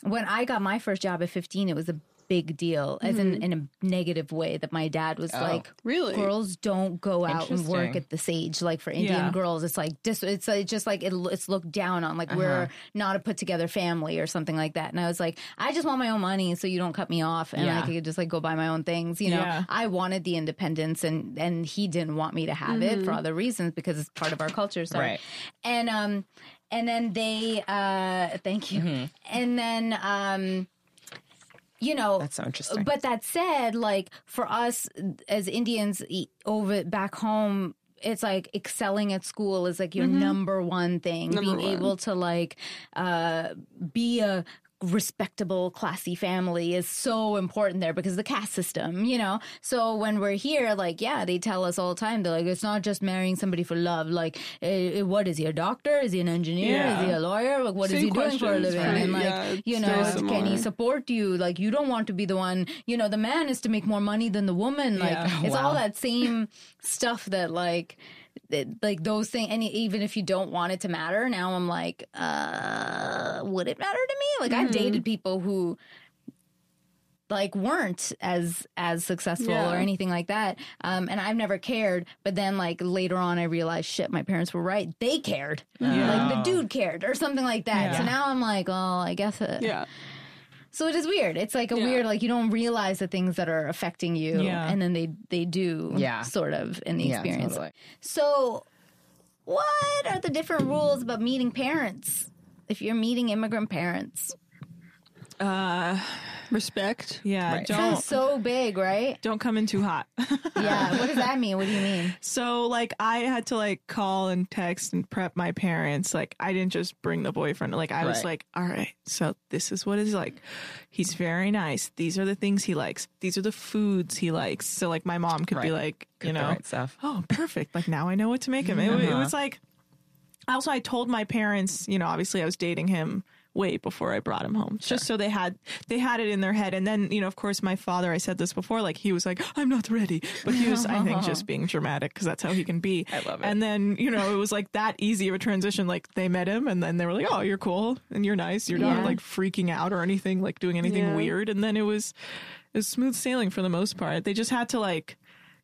when I got my first job at 15, it was a big deal, as in in a negative way. That my dad was like, really? girls don't go out and work at the Sage." Like for Indian Yeah. girls, it's like dis- it's just like it, it's looked down on. Like we're not a put together family or something like that. And I was like, I just want my own money, so you don't cut me off, and Yeah. I could just like go buy my own things. You know, Yeah. I wanted the independence, and and he didn't want me to have it for other reasons because it's part of our culture. Sorry. Right. And um, and then they uh, thank you, and then um. You know, That's so interesting. but that said, like for us as Indians over back home, it's like excelling at school is like your number one thing. Number Being one. able to like uh, be a respectable, classy family is so important there because of the caste system, you know? So when we're here, like, yeah, they tell us all the time, they're like, it's not just marrying somebody for love. Like, eh, what is he, a doctor? Is he an engineer? Is he a lawyer? Like, what is Same he doing for a living? right? And like, Yeah, you know, can he support you? Like, you don't want to be the one, you know, the man is to make more money than the woman. Like, Yeah. it's Wow. all that same stuff that, like, that- like those things, and even if you don't want it to matter, now I'm like, uh, would it matter to me? Like, Mm-hmm. I've dated people who like weren't as as successful Yeah. or anything like that um and i've never cared but then like later on i realized shit my parents were right they cared like the dude cared or something like that so now i'm like oh i guess it Yeah. So it is weird it's like a Yeah. weird like you don't realize the things that are affecting you Yeah. and then they they do Yeah. sort of in the Yeah, experience totally. so what are the different rules about meeting parents if you're meeting immigrant parents uh, Respect. yeah. Right. Don't sounds so big right don't come in too hot. yeah what does that mean what do you mean So like I had to like call and text and prep my parents. Like I didn't just bring the boyfriend. Like I was Right. like, all right, so this is what it's like. He's very nice. These are the things he likes. These are the foods he likes. So like my mom could be Right. like, you the know, right stuff. oh, perfect. Like now I know what to make him. It, it Uh-huh. was like, also I told my parents, you know, obviously I was dating him way before I brought him home, just so they had they had it in their head. And then you know, of course, my father. I said this before, like he was like, I'm not ready, but he was, I think, just being dramatic because that's how he can be. I love it. And then you know, it was like that easy of a transition. Like they met him, and then they were like, oh, you're cool and you're nice. You're Yeah. not like freaking out or anything, like doing anything Yeah. weird. And then it was it was smooth sailing for the most part. They just had to like,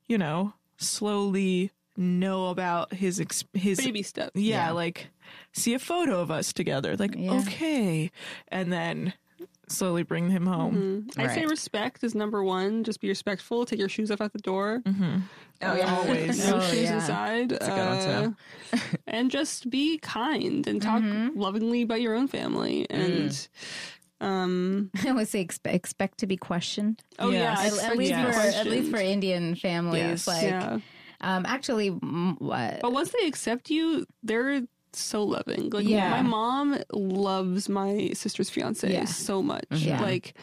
you know, slowly know about his ex- his Baby steps. yeah, Yeah. like see a photo of us together. Like, Yeah. okay. And then slowly bring him home. I say respect is number one. Just be respectful. Take your shoes off at the door. Mm-hmm. Oh, yeah. Always. No Oh, shoes yeah. inside. That's a good Uh, and just be kind and talk Mm-hmm. lovingly about your own family. And um, I would say expect, expect to be questioned. oh Yes. yeah, At, at least be for at least for Indian families, Yes. like yeah. Um, actually, what? But once they accept you, they're so loving. Like Yeah. my mom loves my sister's fiance Yeah. so much. Yeah. Like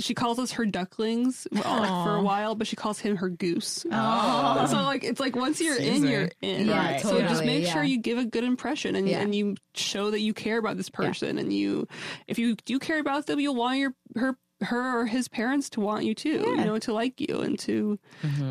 she calls us her ducklings well, like, for a while, but she calls him her goose. Oh. So like it's like once you're in, you're in. Yeah, Right. So just totally, make sure you give a good impression and Yeah. and you show that you care about this person and you if you do care about them, you'll want your her her or his parents to want you too. Yeah. You know, to like you and to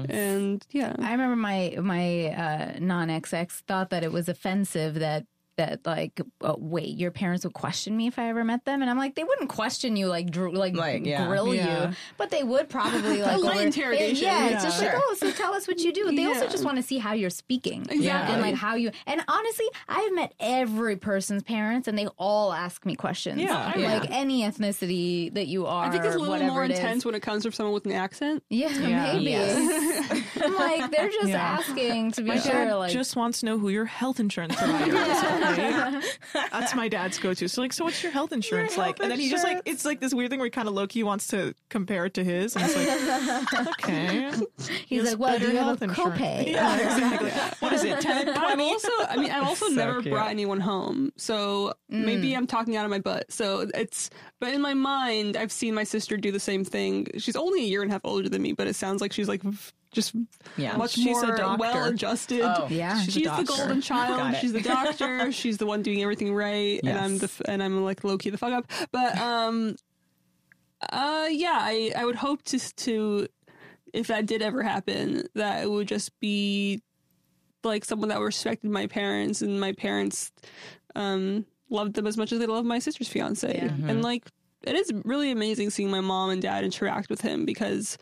and yeah. I remember my my uh, non XX thought that it was offensive that that like oh, wait your parents would question me if I ever met them and I'm like they wouldn't question you like dr- like, Like, yeah. grill Yeah. you but they would probably like light over- interrogation. yeah, it's Yeah. just like oh so tell us what you do they also just want to see how you're speaking Exactly. and like how you and honestly I've met every person's parents and they all ask me questions Yeah. Yeah. like any ethnicity that you are I think it's a little more it is. intense when it comes from someone with an accent. yeah, Yeah. maybe Yes. Like they're just Yeah. asking to be My sure dad like just wants to know who your health insurance provider is. Okay? That's my dad's go-to. So like, so what's your health insurance health like? And then he just like, it's like this weird thing where he kind of low-key wants to compare it to his. And it's like, okay. He's Here's like, well, do you have health a insurance. copay? Yeah, exactly. What is it? 10, But I've 20? also, I mean, I've also So never cute. brought anyone home. So mm. maybe I'm talking out of my butt. So it's, but in my mind, I've seen my sister do the same thing. She's only a year and a half older than me, but it sounds like she's like, just Yeah. much She's more well adjusted. Oh, Yeah. she's a She's, the golden child. She's the doctor. she's the one doing everything right, and I'm the f- and I'm like low key the fuck up. But um, uh, yeah, I I would hope to to if that did ever happen, that it would just be like someone that respected my parents and my parents um loved them as much as they love my sister's fiance, Yeah. and like it is really amazing seeing my mom and dad interact with him because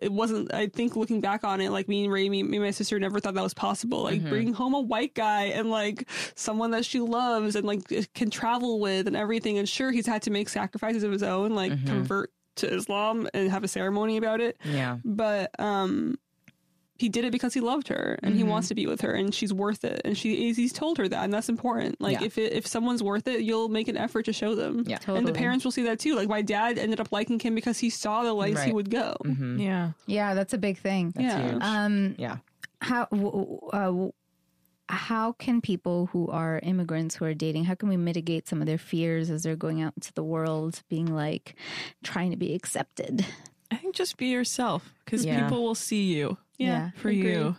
it wasn't i think looking back on it like me and ray me, me and my sister never thought that was possible. Like mm-hmm. bringing home a white guy and like someone that she loves and like eh, can travel with and everything. And sure he's had to make sacrifices of his own like mm-hmm. convert to islam and have a ceremony about it. Yeah. but um he did it because he loved her and he wants to be with her and she's worth it and she he's told her that and that's important like Yeah. if it, if someone's worth it you'll make an effort to show them Yeah. totally. and the parents will see that too like my dad ended up liking him because he saw the lengths he would go Yeah. Yeah, that's a big thing. That's Yeah. huge. Um, yeah. how w- w- uh, how can people who are immigrants who are dating how can we mitigate some of their fears as they're going out into the world being like trying to be accepted I think just be yourself because Yeah. people will see you Yeah. for agree. you.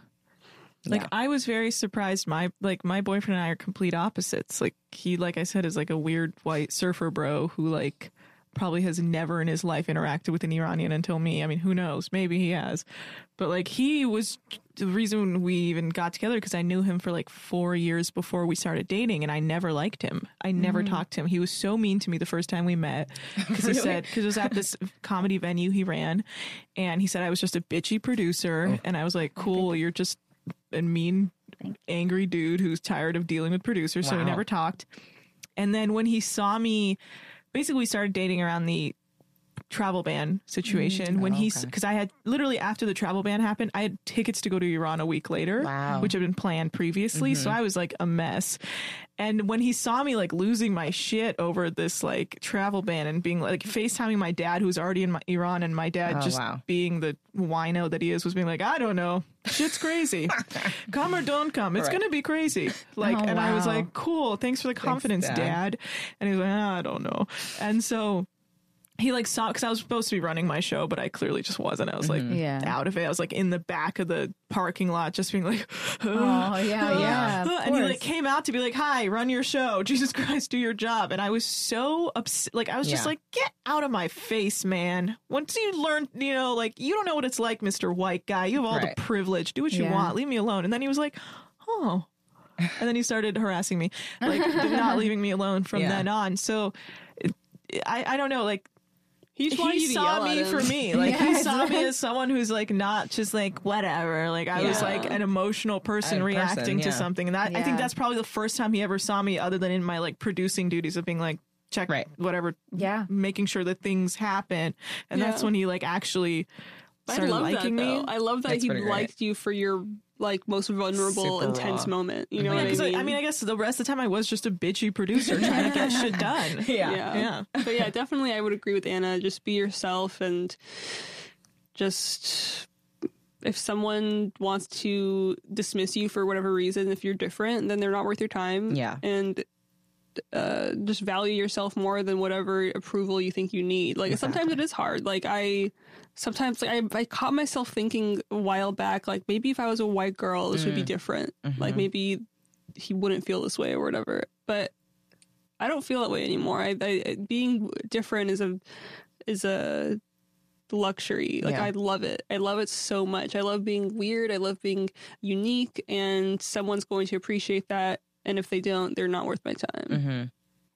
Like Yeah. I was very surprised. My like my boyfriend and I are complete opposites. Like he, like I said, is like a weird white surfer bro who like probably has never in his life interacted with an Iranian until me. I mean, who knows? Maybe he has, but like he was the reason we even got together because I knew him for like four years before we started dating, and I never liked him. I never talked to him. He was so mean to me the first time we met because he said because it was at this comedy venue he ran, and he said I was just a bitchy producer, and I was like, cool, you're just a mean, angry dude who's tired of dealing with producers, so we never talked. And then when he saw me, basically we started dating around the travel ban situation when Oh, he's okay. because I had literally after the travel ban happened, I had tickets to go to Iran a week later, Wow. Mm-hmm. which had been planned previously. So I was like a mess. And when he saw me like losing my shit over this like travel ban and being like FaceTiming my dad who's already in my, Iran and my dad Oh, just wow. being the wino that he is was being like, I don't know. Shit's crazy. come or don't come. It's Right. gonna be crazy. Like Oh, and I was like, Cool, thanks for the confidence, Dad. dad. And he was like, "Ah, I don't know. And so he like saw because I was supposed to be running my show, but I clearly just wasn't. I was like mm-hmm. Yeah. out of it. I was like in the back of the parking lot, just being like, oh yeah yeah of and he like came out to be like, "Hi, run your show. Jesus Christ, do your job." And I was so upset. Like I was just like, "Get out of my face, man!" Once you learn, you know, like you don't know what it's like, Mister White Guy. You have all Right. the privilege. Do what you Yeah. want. Leave me alone. And then he was like, "Oh." And then he started harassing me, like not leaving me alone from Yeah. then on. So, I I don't know, like he just wanted he you to saw yell me at him. for me. Like he saw me as someone who's like not just like whatever. Like I was like an emotional person A person, reacting to something, and that I think that's probably the first time he ever saw me, other than in my like producing duties of being like check Right. whatever, yeah making sure that things happen, and that's when he like actually I started love that liking though. me. I love that That's he pretty great. liked you for your like most vulnerable, Super intense raw. moment. You know Yeah, what I 'cause mean? I, I mean, I guess the rest of the time I was just a bitchy producer trying to get shit done. Yeah. yeah. Yeah. But yeah, definitely I would agree with Anna. Just be yourself and just if someone wants to dismiss you for whatever reason, if you're different, then they're not worth your time. Yeah. And uh, just value yourself more than whatever approval you think you need. Like sometimes it is hard. Like I sometimes like I, I caught myself thinking a while back, like maybe if I was a white girl, this would be different. Like maybe he wouldn't feel this way or whatever. But I don't feel that way anymore. I, I being different is a is a luxury. Like Yeah. I love it. I love it so much. I love being weird. I love being unique, and someone's going to appreciate that. And if they don't, they're not worth my time. Mm-hmm.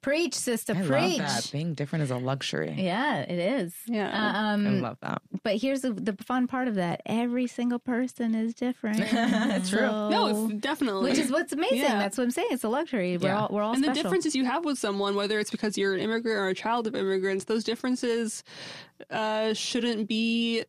preach sister I preach love that. Being different is a luxury. yeah it is Yeah. Uh, I um love that. but here's the, the fun part of that every single person is different That's True. So- No, it's definitely. which is what's amazing Yeah. that's what i'm saying it's a luxury we're Yeah. all we're all and special the differences you have with someone, whether it's because you're an immigrant or a child of immigrants, those differences uh, shouldn't be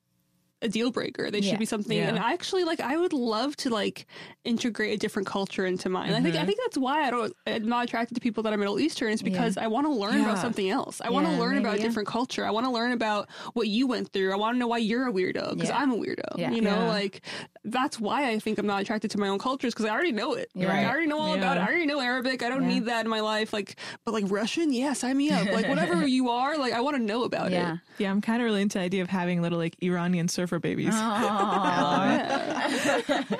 a deal breaker. They should Yeah. be something. Yeah. And I actually like. I would love to like integrate a different culture into mine. I think. I mm-hmm. think that's why I don't. I'm not attracted to people that are Middle Eastern. Is because I want to learn about something else. I want to Yeah, learn about maybe, a yeah. different culture. I want to learn about what you went through. I want to know why you're a weirdo because Yeah. I'm a weirdo. Yeah. You know, Yeah. like that's why I think I'm not attracted to my own cultures because I already know it. Yeah. Like, I already know all about it. I already know Arabic. I don't Yeah. need that in my life. Like, but like Russian, yeah, sign me up. Like whatever you are, like I want to know about yeah it. Yeah, I'm kind of really into the idea of having little like Iranian surfer are for babies.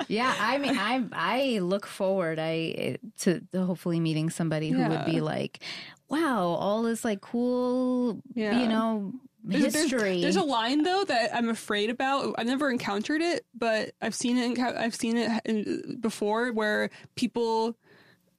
yeah, I mean, I I look forward I to, to hopefully meeting somebody who would be like, wow, all this like cool, Yeah. you know, There's, there's- history. There's, a line though that I'm afraid about. I've never encountered it, but I've seen it. In, I've seen it in, before where people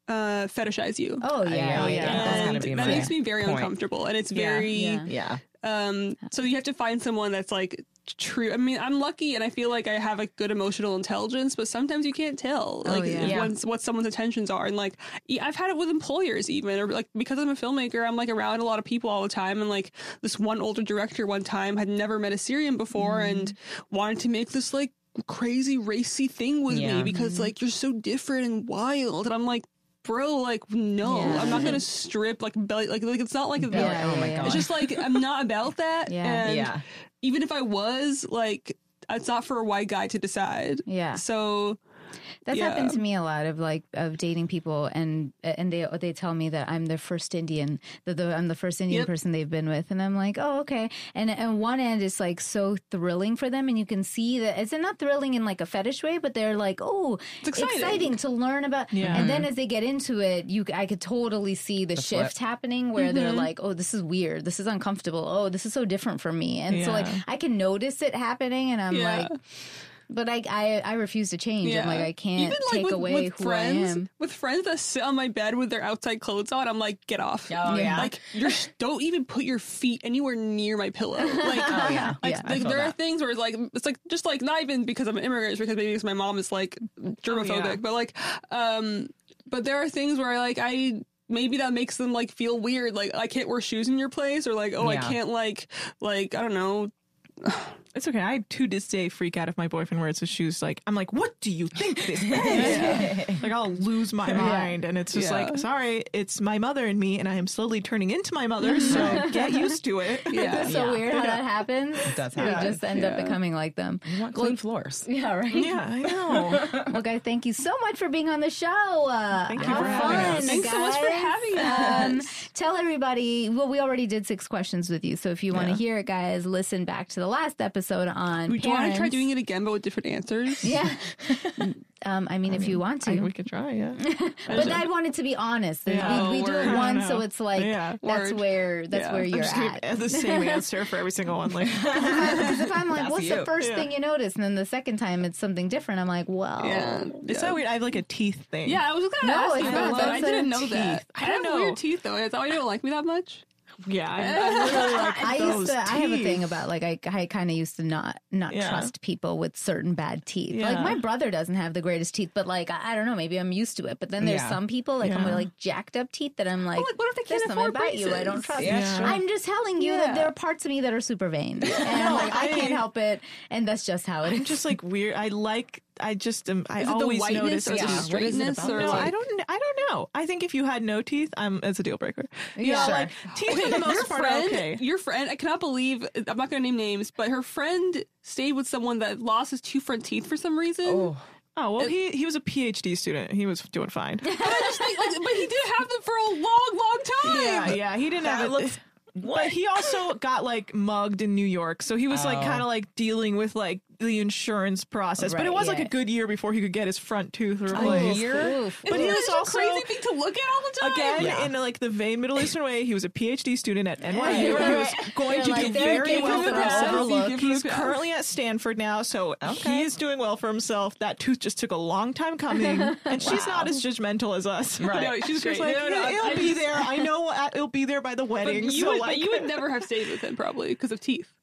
uh, fetishize you. oh yeah, yeah, oh, yeah. yeah. And gotta be that makes me very point. uncomfortable, and it's very. Yeah. Yeah. Um, so you have to find someone that's like true. I mean, I'm lucky, and I feel like I have a good emotional intelligence, but sometimes you can't tell like yeah. Yeah. one's- what someone's intentions are. And like, I've had it with employers even, or like because I'm a filmmaker, I'm like around a lot of people all the time. And like this one older director one time had never met a Syrian before and wanted to make this like crazy racy thing with Yeah. me because like you're so different and wild, and I'm like. Bro, like no, Yeah. I'm not gonna strip like belly, like like it's not like a Yeah, oh my God. it's just like I'm not about that. Yeah. And Yeah. even if I was, like, it's not for a white guy to decide. Yeah. So That's Yeah. happened to me a lot of like of dating people, and and they they tell me that I'm their first Indian, that the, I'm the first Indian Yep. person they've been with, and I'm like, oh okay. And and one end is like so thrilling for them, and you can see that it's not thrilling in like a fetish way, but they're like, oh, It's exciting. to learn about. Yeah. And then as they get into it, you I could totally see the, shift happening where they're Mm-hmm. like, oh, this is weird, this is uncomfortable, oh, this is so different from me, and so like I can notice it happening, and I'm Yeah. like. But I, I I refuse to change. I'm like I can't Even, like, take with, away with who friends, I am. With friends that sit on my bed with their outside clothes on, I'm like, get off. Oh, yeah. Like, you're don't even put your feet anywhere near my pillow. Like, Oh, yeah. like, Yeah, like feel there are things where it's like it's like just like not even because I'm an immigrant, it's because maybe because my mom is like germophobic, yeah. but like, um, but there are things where like I. Maybe that makes them like feel weird. Like I can't wear shoes in your place, or like oh I can't like like I don't know It's okay. I too to this day freak out if my boyfriend wears his shoes. Like I'm like, what do you think this is? Like I'll lose my mind, and it's just Yeah. like, sorry, it's my mother and me, and I am slowly turning into my mother. So get used to it. yeah It's so Yeah. weird how that happens. It does We just end up becoming like them. You want clean floors. Yeah, right. Yeah, I know. Well, guys, thank you so much for being on the show. Uh, Thank you how for having fun, us. Thanks so much for guys. having Um, us. tell everybody. Well, we already did six questions with you, so if you want to Yeah. hear it, guys, listen back to the last episode on. Do you want to try doing it again, but with different answers? Yeah. um, I mean, if you want to, I- we could try. Yeah. but I wanted to be honest. Yeah. we, we do it once, so it's like Yeah. that's Word. where that's Yeah. where you're I'm just at. the same answer for every single one. Like, Because if I'm like, That's what's the first Yeah. thing you notice? And then the second time it's something different. I'm like, well, Yeah. it's so weird. I have like a teeth thing. Yeah, I was gonna No, ask you not. about that. I didn't know that. teeth. I, I don't have know. weird teeth though. Is that why you don't like me that much? Yeah. I, I really like I used to. I have a thing about like I, I kind of used to not not Yeah. trust people with certain bad teeth. Like my brother doesn't have the greatest teeth, but like I, I don't know, maybe I'm used to it. But then there's Yeah. some people like I'm with like jacked up teeth that I'm like, like, what if they there's can't something afford about you I don't braces? trust. Yeah, Yeah. sure. I'm just telling you that there are parts of me that are super vain, and I'm like I can't help it, and that's just how it is. I'm just like weird. I like. I just am. I it always whiteness notice. or the Yeah. just- it straightness or? No, like? I don't. I don't know. I think if you had no teeth, I'm it's a deal breaker. Yeah. Yeah, Sure. like oh, teeth for the most your part friend, are okay. your friend, I cannot believe I'm not going to name names, but her friend stayed with someone that lost his two front teeth for some reason. Oh, Oh well, he he was a PhD student. He was doing fine. But I just think, like, but he did have them for a long, long time. yeah, yeah, he didn't have that it. looks. but he also got like mugged in New York, so he was like Oh. kind of like dealing with like the insurance process. but it was like a good year before he could get his front tooth replaced. year? But he was also crazy thing to look at all the time. Again, Yeah. in like the vain Middle Eastern way, he was a PhD student at NYU. Right, He was going to like, do very well for himself. Give him a He's currently at Stanford now, so Okay. he is doing well for himself. That tooth just took a long time coming, and she's not as judgmental as us. Right. No, she's great. Like, No, no, "It- it'll I be just- there. I know it'll be there by the But wedding. you, so would, like, but you would never have stayed with him probably because of teeth.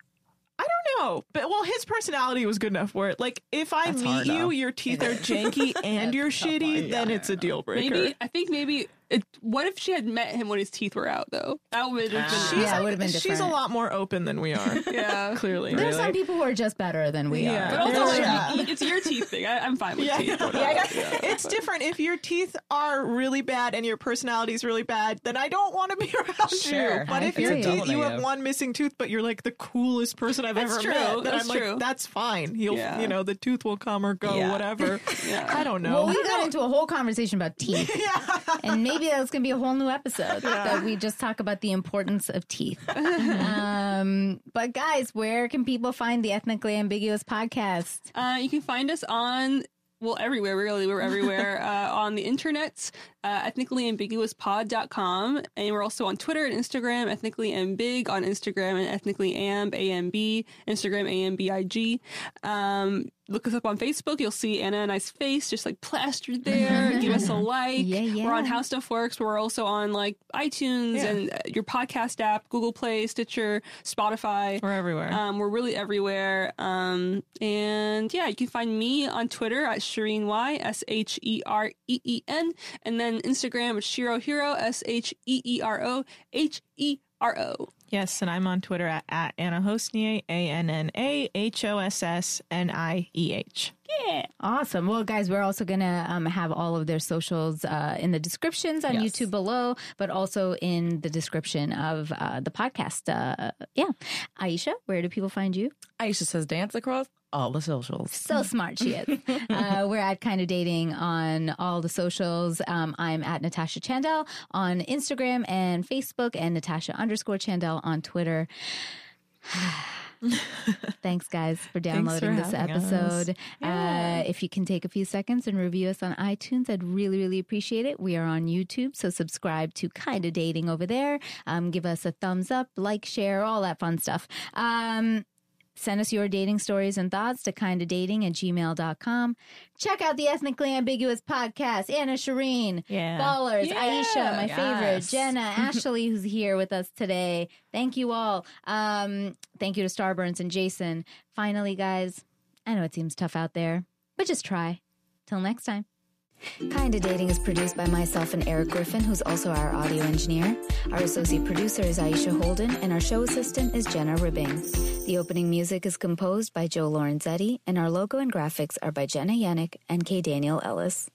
I don't know, but well, his personality was good enough for it. Like, if I That's meet hard, you, though. your teeth are janky and you're shitty, then it's a deal breaker. Maybe I think maybe. It, what if she had met him when his teeth were out though? That would have Ah. been. Yeah, it would have been She's a lot more open than we are. Yeah. Clearly, There's some people who are just better than we Yeah. But are. also, There's- like, it's your teeth thing. I, I'm fine with Yeah. teeth. Yeah, I guess it's different. If your teeth are really bad and your personality is really bad, then I don't want to be around Sure. you. But I if your teeth, you have one missing tooth, but you're like the coolest person I've That's ever true. met, then That's I'm like, true. that's fine. You'll, Yeah. you know, the tooth will come or go, Yeah. whatever. Yeah. I don't know. Well, we got into a whole conversation about teeth. and maybe that's going to be a whole new episode that we just talk about the importance of teeth. um, but guys, where can people find the Ethnically Ambiguous podcast? Uh, you can find us on well everywhere really we're everywhere uh, on the internet uh, ethnicallyambiguouspod.com and we're also on twitter and instagram ethnically ambig on instagram and ethnically amb amb instagram ambig um, look us up on facebook you'll see anna and i's face just like plastered there give us a like Yeah, yeah. we're on how stuff works we're also on like itunes Yeah. and uh, your podcast app google play stitcher spotify We're everywhere. um, we're really everywhere. Um, and yeah, you can find me on Twitter at Shireen Y, S H E R E E N, and then Instagram at Shiro Hero, S H E E R O H E R O. yes, and I'm on Twitter at, at Anna Hosnieh, A N N A H O S S N I E H. Yeah. Awesome. Well, guys, we're also going to um, have all of their socials uh, in the descriptions on Yes. YouTube below, but also in the description of uh, the podcast. Uh, yeah. Aisha, where do people find you? Aisha says dance across all the socials. So smart she is. uh, we're at Kinda Dating on all the socials. Um, I'm at Natasha Chandel on Instagram and Facebook, and Natasha underscore Chandel on Twitter. Thanks, guys, for downloading this having us. episode. Uh, if you can take a few seconds and review us on iTunes, I'd really, really appreciate it. We are on YouTube, so subscribe to Kinda Dating over there. Um, give us a thumbs up, like, share, all that fun stuff. Um, Send us your dating stories and thoughts to kindadating at gmail.com. Check out the Ethnically Ambiguous podcast. Anna Shireen, Yeah. Ballers, Aisha, my favorite. Jenna, Ashley, who's here with us today. Thank you all. Um, thank you to Starburns and Jason. Finally, guys, I know it seems tough out there, but just try. Till next time. Kinda Dating is produced by myself and Eric Griffin, who's also our audio engineer. Our associate producer is Aisha Holden, and our show assistant is Jenna Ribbing. The opening music is composed by Joe Lorenzetti, and our logo and graphics are by Jenna Yannick and K. Daniel Ellis.